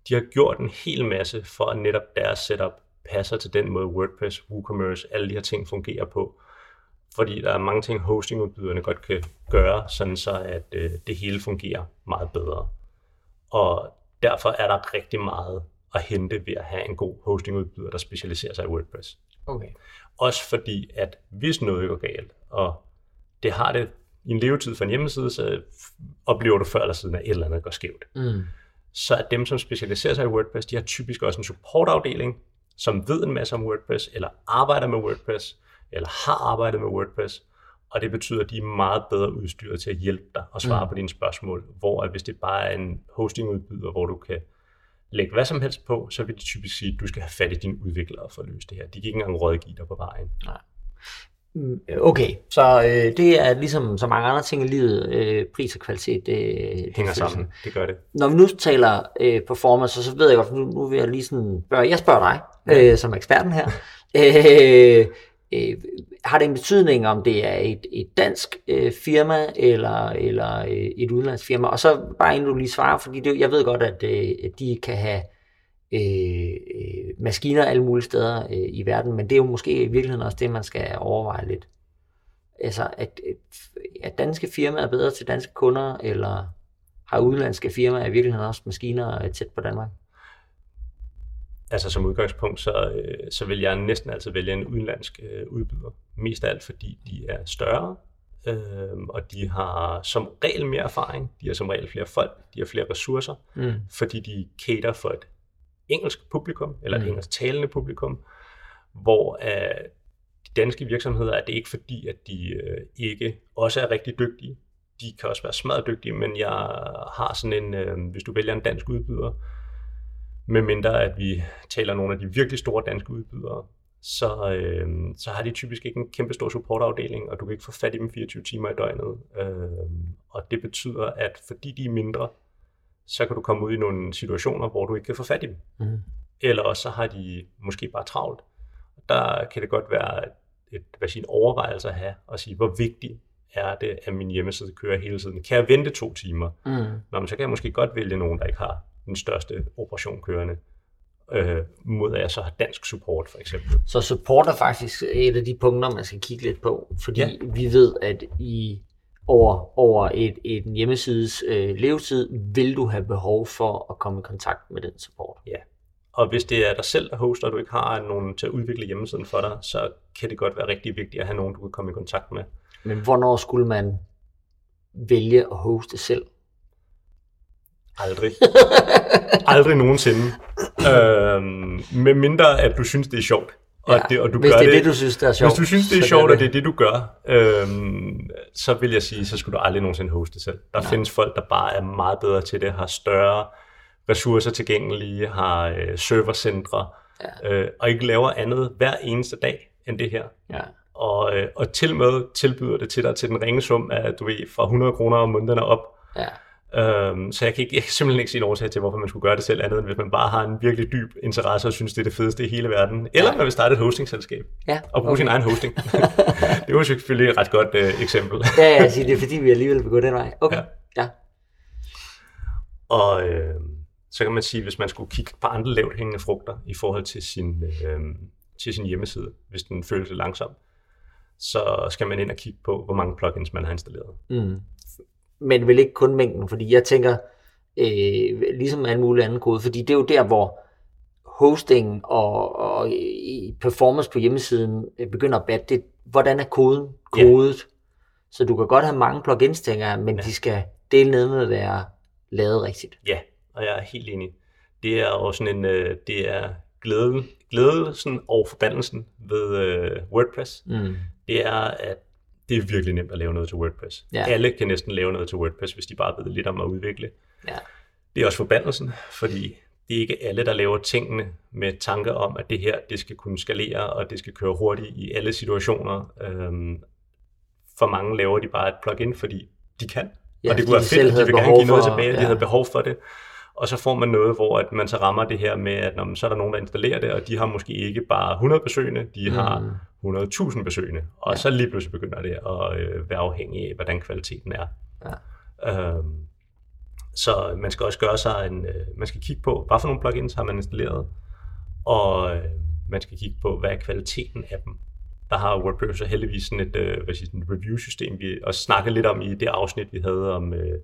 Speaker 1: de har gjort en hel masse for, at netop deres setup passer til den måde WordPress, WooCommerce, alle de her ting fungerer på. Fordi der er mange ting, hostingudbyderne godt kan gøre, sådan så at øh, det hele fungerer meget bedre. Og derfor er der rigtig meget at hente ved at have en god hostingudbyder, der specialiserer sig i WordPress.
Speaker 2: Okay.
Speaker 1: Også fordi, at hvis noget går galt, og det har det i en levetid for en hjemmeside, så oplever du før eller siden, at et eller andet går skævt.
Speaker 2: Mm.
Speaker 1: Så er dem, som specialiserer sig i WordPress, de har typisk også en supportafdeling, som ved en masse om WordPress, eller arbejder med WordPress, eller har arbejdet med WordPress, og det betyder, at de er meget bedre udstyret til at hjælpe dig og svare mm. på dine spørgsmål. Hvor at hvis det bare er en hostingudbyder, hvor du kan lægge hvad som helst på, så vil de typisk sige, at du skal have fat i dine udviklere for at løse det her. De kan ikke engang rådgive dig på vejen.
Speaker 2: Mm, Okay, så øh, det er ligesom så mange andre ting i livet, øh, pris og kvalitet, det, det
Speaker 1: Hænger sammen. Det gør det.
Speaker 2: Når vi nu taler øh, performance, så ved jeg godt, nu, nu vil jeg lige sådan jeg spørger dig, øh, som eksperten her, øh, øh, har det en betydning, om det er et, et dansk øh, firma, eller, eller øh, et udlandsk firma? Og så bare inden du lige svarer, fordi det, jeg ved godt, at, øh, de kan have øh, øh, maskiner alle mulige steder øh, i verden, men det er jo måske i virkeligheden også det, man skal overveje lidt. Altså, at, at danske firmaer er bedre til danske kunder, eller har udenlandske firmaer i virkeligheden også maskiner øh, tæt på Danmark?
Speaker 1: Altså som udgangspunkt, så, øh, så vil jeg næsten altid vælge en udenlandsk øh, udbyder. Mest af alt, fordi de er større, øh, og de har som regel mere erfaring. De har som regel flere folk, de har flere ressourcer,
Speaker 2: Mm.
Speaker 1: fordi de cater for et engelsk publikum, eller et
Speaker 2: Mm.
Speaker 1: engelsk talende publikum, hvor øh, de danske virksomheder er det ikke fordi, at de øh, ikke også er rigtig dygtige. De kan også være smadret dygtige, men jeg har sådan en, øh, hvis du vælger en dansk udbyder, med mindre at vi taler nogle af de virkelig store danske udbydere, så, øh, så har de typisk ikke en kæmpe stor supportafdeling, og du kan ikke få fat i dem 24 timer i døgnet. Øh, og det betyder, at fordi de er mindre, så kan du komme ud i nogle situationer, hvor du ikke kan få fat i dem.
Speaker 2: Mm.
Speaker 1: Eller også så har de måske bare travlt. Der kan det godt være et, hvad en overvejelse at have, og sige, hvor vigtigt er det, at min hjemmeside kører hele tiden. Kan jeg vente to timer?
Speaker 2: Mm.
Speaker 1: Nå, men så kan jeg måske godt vælge nogen, der ikke har den største operation kørende, øh, mod at jeg så har dansk support for eksempel.
Speaker 2: Så support er faktisk et af de punkter, man skal kigge lidt på, fordi
Speaker 1: Ja.
Speaker 2: ja. vi ved, at i over, over et, et hjemmesides øh, levetid, vil du have behov for at komme i kontakt med den support.
Speaker 1: Og hvis det er dig selv, der hoster, og du ikke har nogen til at udvikle hjemmesiden for dig, så kan det godt være rigtig vigtigt at have nogen, du kan komme i kontakt med.
Speaker 2: Men hvornår skulle man vælge at hoste selv?
Speaker 1: Aldrig. Aldrig nogensinde. øhm, med mindre at du synes, det er sjovt. Og,
Speaker 2: Ja,
Speaker 1: det, og du
Speaker 2: hvis
Speaker 1: gør
Speaker 2: det er det, du synes, der er sjovt,
Speaker 1: Hvis du synes, det er sjovt,
Speaker 2: gør
Speaker 1: og
Speaker 2: det.
Speaker 1: det er det, du gør, øhm, så vil jeg sige, så skulle du aldrig nogensinde hoste selv. Der Nej. findes folk, der bare er meget bedre til det, har større ressourcer tilgængelige, har øh, servercentre, ja. øh, og ikke laver andet hver eneste dag end det her.
Speaker 2: Ja.
Speaker 1: Og, øh, og til med tilbyder det til dig til den ringe sum af, du ved, fra 100 kroner om måneden op.
Speaker 2: Ja.
Speaker 1: Øhm, så jeg kan, ikke, jeg kan simpelthen ikke se en årsag til, hvorfor man skulle gøre det selv andet, end hvis man bare har en virkelig dyb interesse og synes, det er det fedeste i hele verden. Eller man vil starte et hostingselskab
Speaker 2: Ja,
Speaker 1: og bruge okay. sin egen hosting. det er jo selvfølgelig et ret godt øh, eksempel.
Speaker 2: Ja, ja, jeg siger, det er fordi, vi alligevel vil gå den vej. Okay,
Speaker 1: Ja.
Speaker 2: ja. ja.
Speaker 1: Og øh, så kan man sige, hvis man skulle kigge på andre lavt hængende frugter i forhold til sin, øh, til sin hjemmeside, hvis den føles langsom, så skal man ind og kigge på, hvor mange plugins man har installeret.
Speaker 2: Mm. Men vel ikke kun mængden, fordi jeg tænker, øh, ligesom alle mulige andre kode, fordi det er jo der, hvor hosting og, og performance på hjemmesiden øh, begynder at batte. Det, hvordan er koden kodet? Så du kan godt have mange plugins, tænker jeg, men ja. de skal dele ned med at være lavet rigtigt.
Speaker 1: Ja, og jeg er helt enig. Det er også sådan en, øh, det er glæde, glædelsen og forbandelsen ved øh, WordPress.
Speaker 2: Mm.
Speaker 1: Det er, at det er virkelig nemt at lave noget til WordPress.
Speaker 2: Ja.
Speaker 1: Alle kan næsten lave noget til WordPress, hvis de bare ved lidt om at udvikle.
Speaker 2: Ja.
Speaker 1: Det er også forbandelsen, fordi det er ikke alle, der laver tingene med tanke om, at det her det skal kunne skalere, og det skal køre hurtigt i alle situationer. Øhm, for mange laver de bare et plugin, fordi de kan.
Speaker 2: Ja,
Speaker 1: og det kunne være
Speaker 2: de
Speaker 1: fedt, at de vil gerne give noget
Speaker 2: for-
Speaker 1: tilbage, de
Speaker 2: ja.
Speaker 1: havde behov for det. Og så får man noget, hvor at man så rammer det her med, at når man, så er der nogen, der installerer det, og de har måske ikke bare 100 besøgende, de har 100.000 besøgende. Og
Speaker 2: Ja.
Speaker 1: så lige pludselig begynder det at øh, være afhængig af, hvordan kvaliteten er.
Speaker 2: Ja.
Speaker 1: Øhm, så man skal også gøre sig en, øh, man skal kigge på, hvad for nogle plugins har man installeret, og øh, man skal kigge på, hvad er kvaliteten af dem. Der har WordPress så heldigvis sådan et, øh, hvad siger, et review-system, vi også snakkede lidt om i det afsnit, vi havde om, øh,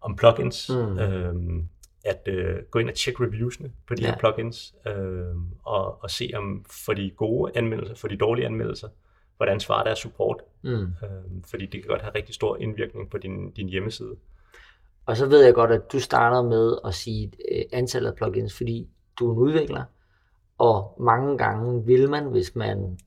Speaker 1: om plugins.
Speaker 2: Mm.
Speaker 1: Øhm, at øh, gå ind og tjekke reviewsene på de
Speaker 2: Ja.
Speaker 1: her plugins, øh, og, og se om for de gode anmeldelser, for de dårlige anmeldelser, hvordan svarer deres support.
Speaker 2: Mm.
Speaker 1: Øh, fordi det kan godt have rigtig stor indvirkning på din, din hjemmeside.
Speaker 2: Og så ved jeg godt, at du starter med at sige øh, antallet af plugins, fordi du er en udvikler, og mange gange vil man, hvis man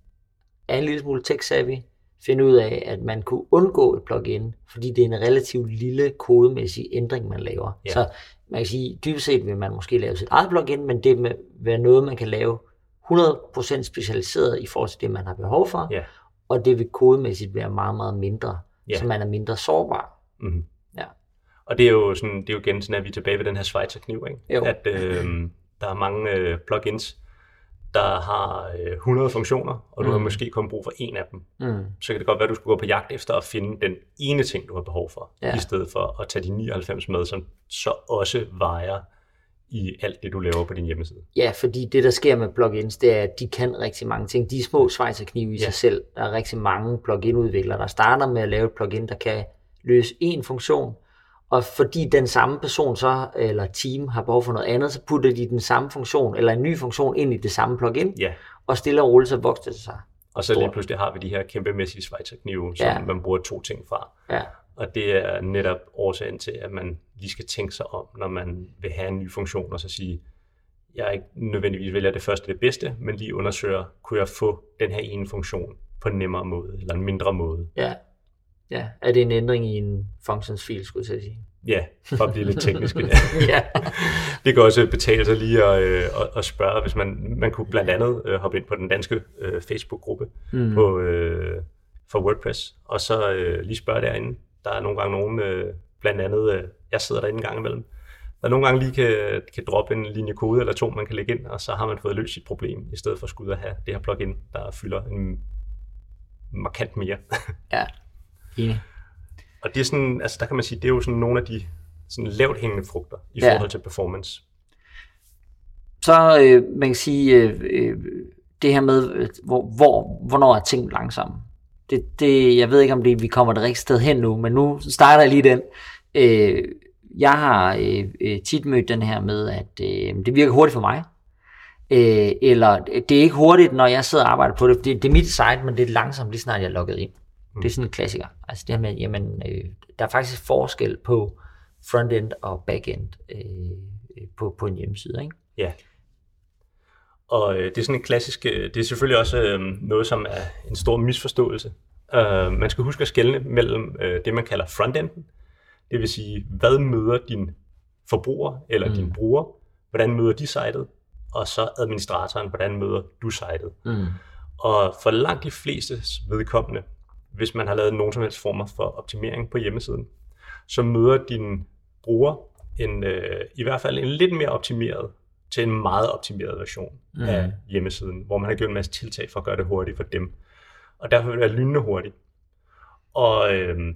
Speaker 2: er en lille smule tech-savvy, finde ud af, at man kunne undgå et plugin, fordi det er en relativt lille kodemæssig ændring, man laver.
Speaker 1: Ja.
Speaker 2: Så man kan sige, dybest set vil man måske lave sit eget plugin, men det vil være noget, man kan lave 100% specialiseret i forhold til det, man har behov for,
Speaker 1: Ja.
Speaker 2: og det vil kodemæssigt være meget, meget mindre,
Speaker 1: Ja.
Speaker 2: så man er mindre sårbar.
Speaker 1: Mm-hmm.
Speaker 2: Ja.
Speaker 1: Og det er jo sådan, det er jo igen sådan, at vi er tilbage ved den her Schweizer kniv, ikke?
Speaker 2: Jo.
Speaker 1: At øh, der er mange øh, plugins, der har øh, 100 funktioner, og du har
Speaker 2: Mm.
Speaker 1: måske kun brug for en af dem.
Speaker 2: Mm.
Speaker 1: Så kan det godt være, at du skulle gå på jagt efter at finde den ene ting, du har behov for,
Speaker 2: Ja.
Speaker 1: i stedet for at tage de 99 med, som så også vejer i alt det, du laver på din hjemmeside.
Speaker 2: Ja, fordi det, der sker med plugins, det er, at de kan rigtig mange ting. De er små svejserknive i
Speaker 1: Ja.
Speaker 2: sig selv. Der er rigtig mange plugin-udviklere, der starter med at lave et plugin, der kan løse én funktion, og fordi den samme person så, eller team har behov for noget andet, så putter de den samme funktion, eller en ny funktion ind i det samme plugin,
Speaker 1: Ja,
Speaker 2: og stille og roligt så vokser det sig.
Speaker 1: og så lige pludselig har vi de her kæmpemæssige Schweizer knive, som
Speaker 2: Ja.
Speaker 1: man bruger to ting fra.
Speaker 2: Ja,
Speaker 1: Og det er netop årsagen til, at man lige skal tænke sig om, når man vil have en ny funktion, og så sige, jeg ikke nødvendigvis vælger det første det bedste, men lige undersøger, kunne jeg få den her ene funktion på en nemmere måde, eller en mindre måde.
Speaker 2: ja. Ja, er det en ændring i en functions-fil, skulle jeg sige.
Speaker 1: Ja, for at blive lidt teknisk.
Speaker 2: ja.
Speaker 1: Det kan også betale sig lige at, øh, at, at spørge, hvis man, man kunne blandt andet øh, hoppe ind på den danske øh, Facebook-gruppe
Speaker 2: Mm.
Speaker 1: på, øh, for WordPress, og så øh, lige spørge derinde. Der er nogle gange nogen, øh, blandt andet, øh, jeg sidder derinde en gang imellem, der nogle gange lige kan, kan droppe en linje kode eller to, man kan lægge ind, og så har man fået løst sit problem, i stedet for at skulle ud og have det her plugin, der fylder en markant mere.
Speaker 2: ja. Enig.
Speaker 1: og det er sådan, altså der kan man sige, det er jo sådan nogle af de sådan lavt hængende frugter i
Speaker 2: Ja.
Speaker 1: forhold til performance.
Speaker 2: Så øh, man kan sige, øh, øh, det her med, øh, hvor, hvor, hvornår er ting langsomme. Det, det, jeg ved ikke, om det, vi kommer det rigtige sted hen nu, men nu starter jeg lige den. Øh, jeg har øh, øh, tit mødt den her med, at øh, det virker hurtigt for mig. Øh, eller det er ikke hurtigt, når jeg sidder og arbejder på det. Det, det er mit site, men det er langsomt, lige snart jeg er logget ind. Det er sådan en klassiker. Altså det her med, jamen, øh, der er faktisk forskel på frontend og backend øh, på, på en hjemmeside. Ikke?
Speaker 1: Ja, Og øh, det er sådan en klassisk, øh, det er selvfølgelig også øh, noget, som er en stor misforståelse. Øh, man skal huske at skelne mellem øh, det, man kalder frontenden, det vil sige, hvad møder din forbruger eller mm. din bruger, hvordan møder de sitet, og så administratoren, hvordan møder du sitet.
Speaker 2: Mm.
Speaker 1: Og for langt de fleste vedkommende, hvis man har lavet nogen som helst former for optimering på hjemmesiden, så møder din bruger en, øh, i hvert fald en lidt mere optimeret til en meget optimeret version mm. af hjemmesiden, hvor man har gjort en masse tiltag for at gøre det hurtigt for dem. Og derfor vil det være lynende hurtigt. Og øh,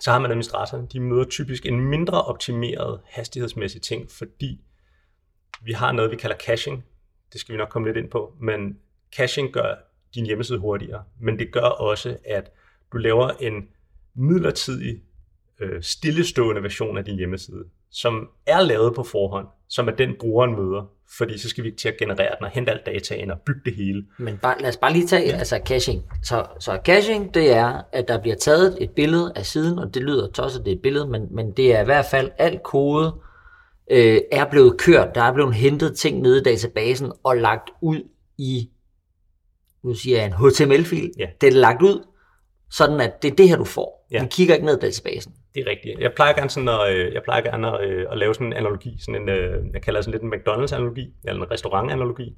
Speaker 1: så har man administratoren, de møder typisk en mindre optimeret hastighedsmæssig ting, fordi vi har noget, vi kalder caching. Det skal vi nok komme lidt ind på, men caching gør din hjemmeside hurtigere, men det gør også, at du laver en midlertidig øh, stillestående version af din hjemmeside, som er lavet på forhånd, som er den brugeren møder, fordi så skal vi til at generere den og hente alt dataen og bygge det hele.
Speaker 2: Men bare, lad os bare lige tage ja. altså caching. Så, så caching, det er, at der bliver taget et billede af siden, og det lyder tosset, det er et billede, men, men det er i hvert fald alt kode, øh, er blevet kørt, der er blevet hentet ting nede i databasen og lagt ud i, nu siger jeg en HTML-fil,
Speaker 1: Ja.
Speaker 2: det er lagt ud, sådan at det er det her, du får.
Speaker 1: Ja.
Speaker 2: Vi kigger ikke ned i databasen.
Speaker 1: Det er rigtigt. Jeg plejer gerne, sådan at, øh, jeg plejer gerne at, øh, at lave sådan en analogi, sådan en, øh, jeg kalder sådan lidt en McDonald's-analogi, eller en restaurant-analogi.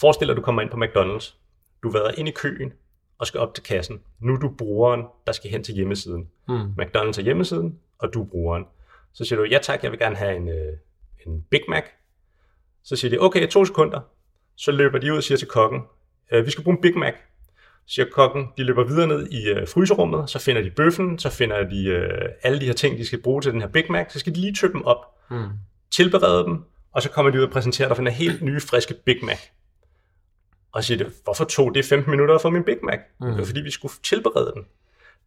Speaker 1: Forestil dig, at du kommer ind på McDonald's. Du vader ind i køen og skal op til kassen. Nu er du brugeren, der skal hen til hjemmesiden.
Speaker 2: Mm.
Speaker 1: McDonald's er hjemmesiden, og du er brugeren. Så siger du, ja tak, jeg vil gerne have en, en Big Mac. Så siger de, okay, to sekunder. Så løber de ud og siger til kokken, øh, vi skal bruge en Big Mac. Så siger kokken, de løber videre ned i øh, fryserummet, så finder de bøffen, så finder de øh, alle de her ting, de skal bruge til den her Big Mac. Så skal de lige tømme dem op,
Speaker 2: Mm.
Speaker 1: tilberede dem, og så kommer de ud og præsenterer dig for den helt nye, friske Big Mac. Og siger hvorfor tog det 15 minutter få min Big Mac? Mm. Det var fordi, vi skulle tilberede den.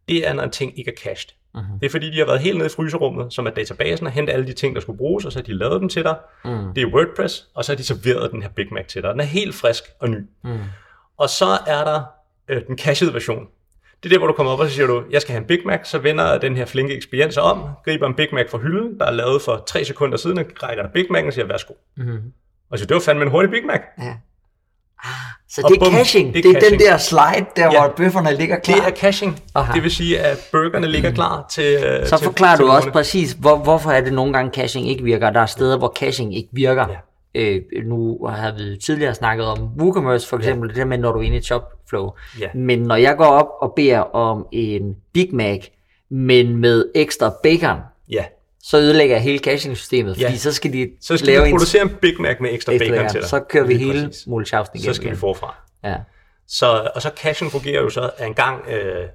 Speaker 1: Det er, når en ting ikke er cached.
Speaker 2: Mhm.
Speaker 1: Det er fordi, de har været helt nede i fryserummet, som er databasen, og hentet alle de ting, der skulle bruges, og så har de lavet dem til dig.
Speaker 2: Mm.
Speaker 1: Det er WordPress, og så har de serveret den her Big Mac til dig. Den er helt frisk og ny.
Speaker 2: Mm.
Speaker 1: Og så er der øh, den cached version. Det er der, hvor du kommer op og så siger du, jeg skal have en Big Mac, så vender den her flinke ekspedient sig om, griber en Big Mac fra hylden, der er lavet for 3 sekunder siden, og rækker dig Big Mac'en og siger, værsgo.
Speaker 2: Mm.
Speaker 1: Og så det var fandme en hurtig Big Mac.
Speaker 2: Ja. Ah, så
Speaker 1: Og
Speaker 2: det er
Speaker 1: bum,
Speaker 2: caching.
Speaker 1: det
Speaker 2: Det
Speaker 1: er
Speaker 2: er, den der slide, der
Speaker 1: Ja.
Speaker 2: hvor bøfferne ligger klar.
Speaker 1: Det er caching.
Speaker 2: Aha.
Speaker 1: Det vil sige, at burgerne ligger klar til øh,
Speaker 2: Så
Speaker 1: til,
Speaker 2: forklarer
Speaker 1: til
Speaker 2: du også
Speaker 1: brugerne.
Speaker 2: præcis, hvor, hvorfor er det nogle gange caching ikke virker. Der er steder, hvor caching ikke virker.
Speaker 1: Ja.
Speaker 2: Øh, nu har vi tidligere snakket om WooCommerce for eksempel, det der med, når du er inde i shopflow.
Speaker 1: Ja.
Speaker 2: Men når jeg går op og beder om en Big Mac, men med ekstra bacon,
Speaker 1: Ja,
Speaker 2: så ødelægger jeg hele caching-systemet,
Speaker 1: Ja.
Speaker 2: fordi så skal de
Speaker 1: så skal
Speaker 2: lave en
Speaker 1: producere en Big Mac med ekstra,
Speaker 2: ekstra
Speaker 1: bacon,
Speaker 2: bacon.
Speaker 1: til dig.
Speaker 2: Så kører vi hele
Speaker 1: præcis.
Speaker 2: muleschaften
Speaker 1: Så skal vi
Speaker 2: igen.
Speaker 1: forfra.
Speaker 2: Ja.
Speaker 1: Så, og så cashen fungerer jo så en gang øh,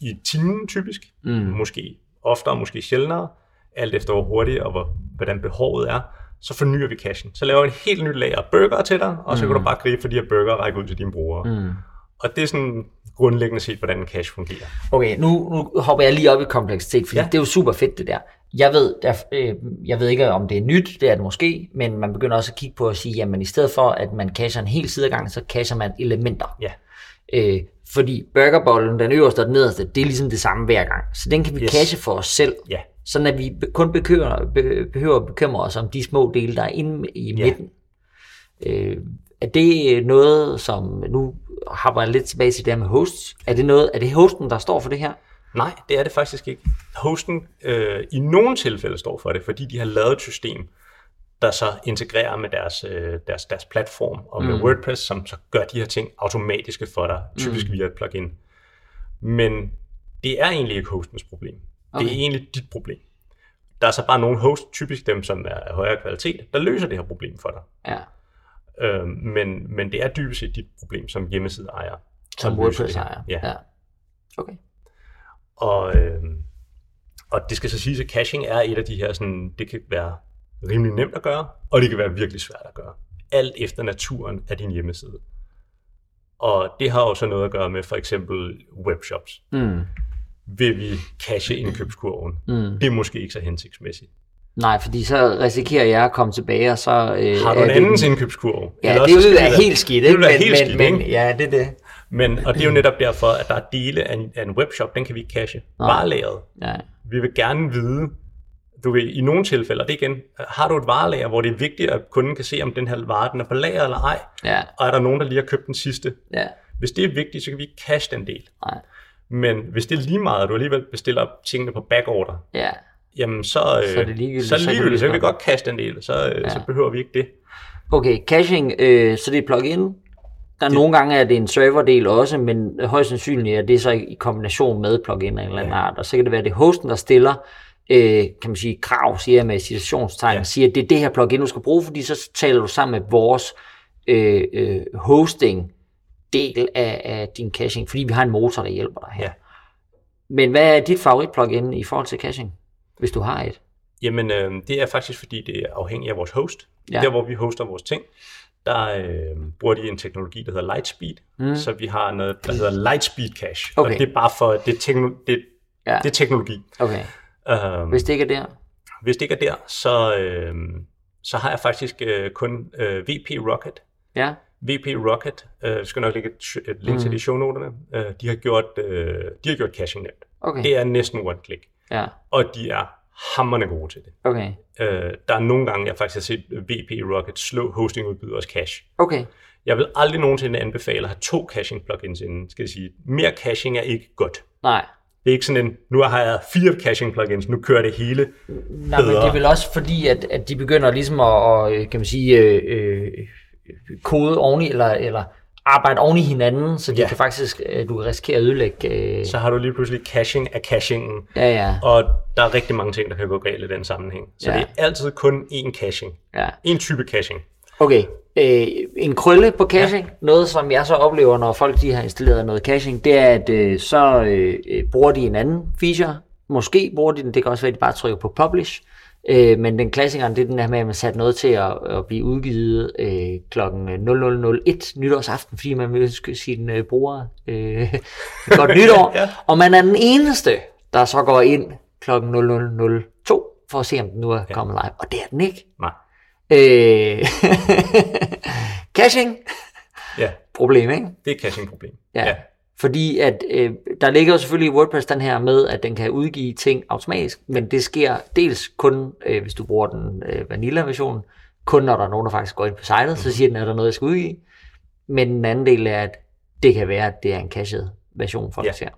Speaker 1: i timen typisk,
Speaker 2: Mm.
Speaker 1: måske oftere, måske sjældnere, alt efter hvor hurtigt og hvor, hvordan behovet er, så fornyer vi cachen. Så laver vi en helt ny lager burger til dig, og så kan du bare gribe for de her burger og række ud til dine brugere.
Speaker 2: Mm.
Speaker 1: Og det er sådan grundlæggende set, hvordan en cache fungerer.
Speaker 2: Okay, nu, nu hopper jeg lige op i kompleksitet, fordi
Speaker 1: Ja.
Speaker 2: det er jo super fedt det der. Jeg ved, der, øh, jeg ved ikke, om det er nyt, det er det måske, men man begynder også at kigge på at sige, jamen i stedet for, at man cacher en hel side ad gangen, så cacher man elementer.
Speaker 1: Ja.
Speaker 2: Øh, fordi burgerbollen, den øverste og den nederste, det er ligesom det samme hver gang. Så den kan vi
Speaker 1: yes.
Speaker 2: cache for os selv,
Speaker 1: Ja.
Speaker 2: Sådan at vi kun bekymrer, be, behøver at bekymre os om de små dele, der er inde i
Speaker 1: Ja.
Speaker 2: midten. Øh, er det noget, som nu hopper jeg lidt tilbage til det her med hosts. Er det, noget, er det hosten, der står for det her?
Speaker 1: Nej, det er det faktisk ikke. Hosten øh, i nogle tilfælde står for det, fordi de har lavet et system, der så integrerer med deres, øh, deres, deres platform og med
Speaker 2: Mm.
Speaker 1: WordPress, som så gør de her ting automatiske for dig, typisk via et plugin. Men det er egentlig ikke hostens problem. Okay. Det er egentlig dit problem. Der er så bare nogle host, typisk dem, som er af højere kvalitet, der løser det her problem for dig.
Speaker 2: Ja,
Speaker 1: Øh, men, men det er dybest set dit problem som hjemmeside ejer.
Speaker 2: som WordPress ejer.
Speaker 1: Ja.
Speaker 2: ja. Okay.
Speaker 1: Og, øh, og det skal så siges, at caching er et af de her, sådan, det kan være rimelig nemt at gøre, og det kan være virkelig svært at gøre. Alt efter naturen af din hjemmeside. Og det har jo så noget at gøre med for eksempel webshops.
Speaker 2: Mm.
Speaker 1: Vil vi cache indkøbskurven?
Speaker 2: Mm.
Speaker 1: Det er måske ikke så hensigtsmæssigt.
Speaker 2: Nej, fordi så risikerer jeg at komme tilbage, og så... Øh,
Speaker 1: Har du en
Speaker 2: det-
Speaker 1: andens indkøbskurv?
Speaker 2: Ja,
Speaker 1: Eller
Speaker 2: det
Speaker 1: også
Speaker 2: vil
Speaker 1: skal
Speaker 2: være
Speaker 1: det
Speaker 2: helt skidt,
Speaker 1: Det
Speaker 2: ikke?
Speaker 1: være
Speaker 2: Men-
Speaker 1: helt
Speaker 2: men,
Speaker 1: skidt,
Speaker 2: men,
Speaker 1: ikke?
Speaker 2: Ja, det er det.
Speaker 1: Men, og det er jo netop derfor, at der er dele af en, af en webshop, den kan vi ikke cache. Varelageret.
Speaker 2: Ja.
Speaker 1: Vi vil gerne vide, du vil i nogle tilfælde, og det igen, har du et varelager, hvor det er vigtigt, at kunden kan se, om den her vare den er på lager eller ej,
Speaker 2: Ja,
Speaker 1: og er der nogen, der lige har købt den sidste.
Speaker 2: ja,
Speaker 1: Hvis det er vigtigt, så kan vi ikke cache den del.
Speaker 2: nej,
Speaker 1: Men hvis det er lige meget, at du alligevel bestiller tingene på backorder,
Speaker 2: ja,
Speaker 1: jamen så, øh,
Speaker 2: Så er det ligegyldigt,
Speaker 1: så, er det ligegyldigt,
Speaker 2: vi
Speaker 1: så kan vi godt cache den del, så, øh, så behøver vi ikke det.
Speaker 2: Okay, caching, øh, så det er plug-in. Der er nogle gange, at det er en serverdel også, men højst sandsynligt er det så i kombination med plug-in af en eller anden art. Og så kan det være, at det er hosten, der stiller øh, kan man sige, krav, siger jeg med citationstegn,
Speaker 1: Ja.
Speaker 2: ja. siger, at det er det her plugin, du skal bruge, fordi så taler du sammen med vores øh, øh, hosting del af, af din caching, fordi vi har en motor, der hjælper dig her.
Speaker 1: Ja.
Speaker 2: Men hvad er dit favorit plugin i forhold til caching, hvis du har et?
Speaker 1: Jamen, øh, det er faktisk, fordi det er afhængigt af vores host.
Speaker 2: Ja.
Speaker 1: Der, hvor vi hoster vores ting, der øh, bruger de en teknologi, der hedder Lightspeed. Mm. Så vi har noget, der hedder Lightspeed Cache.
Speaker 2: Okay.
Speaker 1: Og det er bare for, det er, tekno- det,
Speaker 2: Ja.
Speaker 1: det er teknologi.
Speaker 2: Okay,
Speaker 1: Øh,
Speaker 2: hvis det ikke er der.
Speaker 1: hvis det ikke er der, så, øh, så har jeg faktisk øh, kun øh, VP Rocket.
Speaker 2: Ja,
Speaker 1: VP Rocket, øh, skal nok lægge et, et link mm. til det i shownoterne, øh, de har gjort, øh, de har gjort caching nemt.
Speaker 2: okay.
Speaker 1: Det er næsten one click,
Speaker 2: Ja,
Speaker 1: og de er hammerne gode til det.
Speaker 2: okay.
Speaker 1: Øh, der er nogle gange, jeg faktisk har set VP Rocket slå hostingudbyders cache.
Speaker 2: Okay,
Speaker 1: Jeg vil aldrig nogensinde anbefale at have to caching plugins inden, skal jeg sige. Mere caching er ikke godt.
Speaker 2: nej.
Speaker 1: Det er ikke sådan en, nu har jeg fire caching plugins, nu kører det hele.
Speaker 2: Nej, men det er vel også fordi, at, at de begynder ligesom at, at kan man sige, øh, øh, kode oveni, eller, eller arbejde oven i hinanden, så de
Speaker 1: Ja.
Speaker 2: kan faktisk, øh, du kan risikere at ødelægge. Øh,
Speaker 1: Så har du lige pludselig caching af cachingen,
Speaker 2: ja, ja,
Speaker 1: og der er rigtig mange ting, der kan gå galt i den sammenhæng. Så
Speaker 2: Ja.
Speaker 1: det er altid kun én caching.
Speaker 2: ja.
Speaker 1: En type caching.
Speaker 2: Okay, øh, en krølle på caching, ja. noget som jeg så oplever, når folk de har installeret noget caching, det er, at øh, så øh, øh, bruger de en anden feature. Måske bruger de den, det kan også være, at de bare trykker på publish. Øh, men den klassikeren, det er den her med, at man satte noget til at, at blive udgivet øh, kl. 0001 nytårsaften, fordi man vil ønske sine øh, brugere øh, godt nytår.
Speaker 1: Ja.
Speaker 2: Og man er den eneste, der så går ind kl. 0002 for at se, om den nu er kommet live. Og det er den ikke.
Speaker 1: Nej.
Speaker 2: Øh, caching,
Speaker 1: Ja,
Speaker 2: problem, ikke?
Speaker 1: det er et caching-problem.
Speaker 2: Ja. ja. Fordi at øh, der ligger jo selvfølgelig i WordPress den her med, at den kan udgive ting automatisk, men det sker dels kun, øh, hvis du bruger den øh, vanilla-version, kun når der er nogen, der faktisk går ind på sitet, så siger den, at der er noget, jeg skal udgive. Men den anden del er, at det kan være, at det er en cached version, folk
Speaker 1: Ja.
Speaker 2: ser.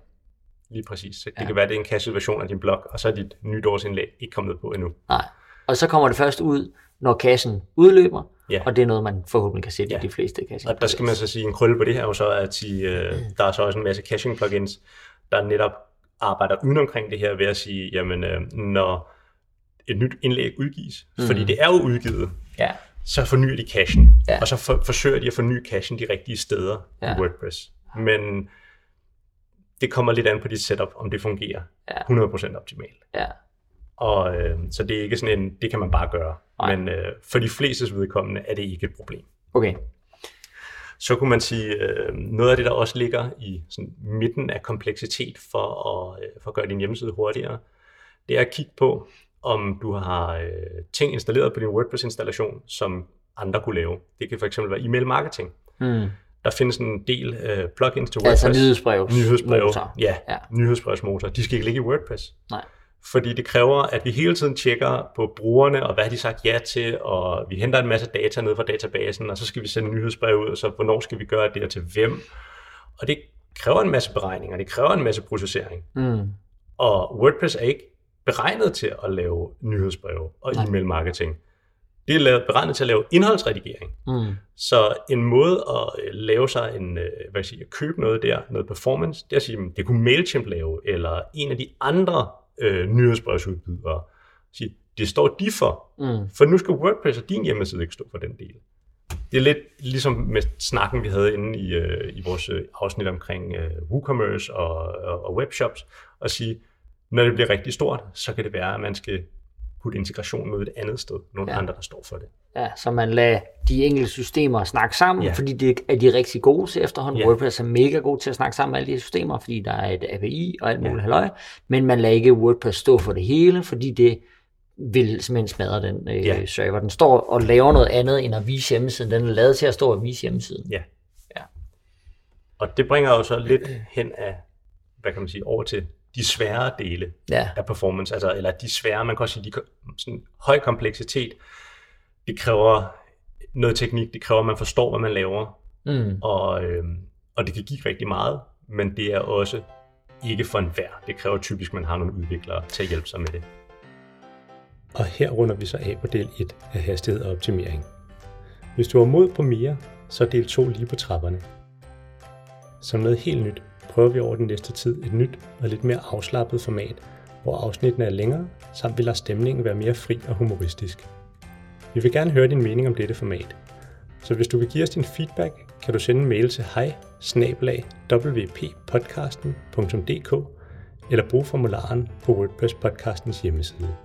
Speaker 1: Lige præcis. Så det
Speaker 2: Ja.
Speaker 1: kan være, at det er en cached version af din blog, og så er dit nytårsindlæg ikke kommet på endnu.
Speaker 2: Nej. Og så kommer det først ud, når cachen udløber,
Speaker 1: Ja.
Speaker 2: og det er noget, man forhåbentlig kan sætte
Speaker 1: Ja.
Speaker 2: i de fleste caching.
Speaker 1: Og der skal man så sige, en krølle på det her er jo så, at sige, øh, der er så også en masse caching plugins, der netop arbejder uden omkring det her ved at sige, jamen øh, når et nyt indlæg udgives, mm. fordi det er jo udgivet,
Speaker 2: Ja.
Speaker 1: så fornyer de cachen,
Speaker 2: Ja.
Speaker 1: og så for, forsøger de at forny cachen de rigtige steder. Ja. i WordPress. Men det kommer lidt an på dit setup, om det fungerer
Speaker 2: Ja.
Speaker 1: 100% optimalt.
Speaker 2: Ja.
Speaker 1: Og øh, så det er ikke sådan en, det kan man bare gøre.
Speaker 2: Nej.
Speaker 1: Men øh, for de flestes vedkommende er det ikke et problem.
Speaker 2: Okay.
Speaker 1: Så kunne man sige, øh, noget af det, der også ligger i sådan, midten af kompleksitet for at, øh, for at gøre din hjemmeside hurtigere, det er at kigge på, om du har øh, ting installeret på din WordPress-installation, som andre kunne lave. Det kan fx være e-mail marketing.
Speaker 2: Mm.
Speaker 1: Der findes en del øh, plugins til WordPress.
Speaker 2: Altså nyhedsbrev. Motor.
Speaker 1: Ja,
Speaker 2: Ja.
Speaker 1: ja. nyhedsbrevsmotor. De skal ikke ligge i WordPress.
Speaker 2: Nej.
Speaker 1: Fordi det kræver, at vi hele tiden tjekker på brugerne, og hvad har de sagt ja til, og vi henter en masse data ned fra databasen, og så skal vi sende nyhedsbrev ud, og så hvornår skal vi gøre det, og til hvem. Og det kræver en masse beregninger, det kræver en masse processering.
Speaker 2: Mm.
Speaker 1: Og WordPress er ikke beregnet til at lave nyhedsbreve og e-mail marketing. Det er lavet, beregnet til at lave indholdsredigering.
Speaker 2: Mm.
Speaker 1: Så en måde at øh, lave sig en, øh, hvad jeg sige, at købe noget der, noget performance, det er at sige, "Men det kunne MailChimp lave, eller en af de andre øh, nyhedsbrevsudbydere. Sige, det står de for,
Speaker 2: Mm.
Speaker 1: for nu skal WordPress og din hjemmeside ikke stå for den del. Det er lidt ligesom med snakken, vi havde inde i, øh, i vores øh, afsnit omkring øh, WooCommerce og, og, og webshops, og sige, når det bliver rigtig stort, så kan det være, at man skal putte integration med et andet sted, nogle
Speaker 2: ja.
Speaker 1: andre, der står for det.
Speaker 2: Ja, så man lader de enkelte systemer snakke sammen, ja.
Speaker 1: Ja.
Speaker 2: fordi det er de rigtig gode til efterhånden. Ja.
Speaker 1: Ja.
Speaker 2: WordPress er mega god til at snakke sammen med alle de her systemer, fordi der er et API og alt
Speaker 1: Ja.
Speaker 2: muligt halløj. Men man lader ikke WordPress stå for det hele, fordi det vil simpelthen smadre den øh,
Speaker 1: Ja.
Speaker 2: server. Den står og laver noget andet end at vise hjemmesiden. Den er lavet til at stå og vise hjemmesiden.
Speaker 1: Ja.
Speaker 2: Ja.
Speaker 1: Og det bringer jo så lidt hen af, hvad kan man sige, over til de svære dele
Speaker 2: Ja.
Speaker 1: af performance, altså, eller de svære, man kan også sige, de, sådan høj kompleksitet, det kræver noget teknik, det kræver, at man forstår, hvad man laver,
Speaker 2: Mm.
Speaker 1: og, øh, og det kan give rigtig meget, men det er også ikke for enhver. Det kræver typisk, at man har nogle udviklere til at hjælpe sig med det. Og her runder vi så af på del 1 af hastighed og optimering. Hvis du har mod på mere, så er del 2 lige på trapperne. Som noget helt nyt prøver vi over den næste tid et nyt og lidt mere afslappet format, hvor afsnittene er længere, samt vil lade stemningen være mere fri og humoristisk. Vi vil gerne høre din mening om dette format, så hvis du vil give os din feedback, kan du sende en mail til hej wppodcasten.dk eller bruge formularen på WordPress podcastens hjemmeside.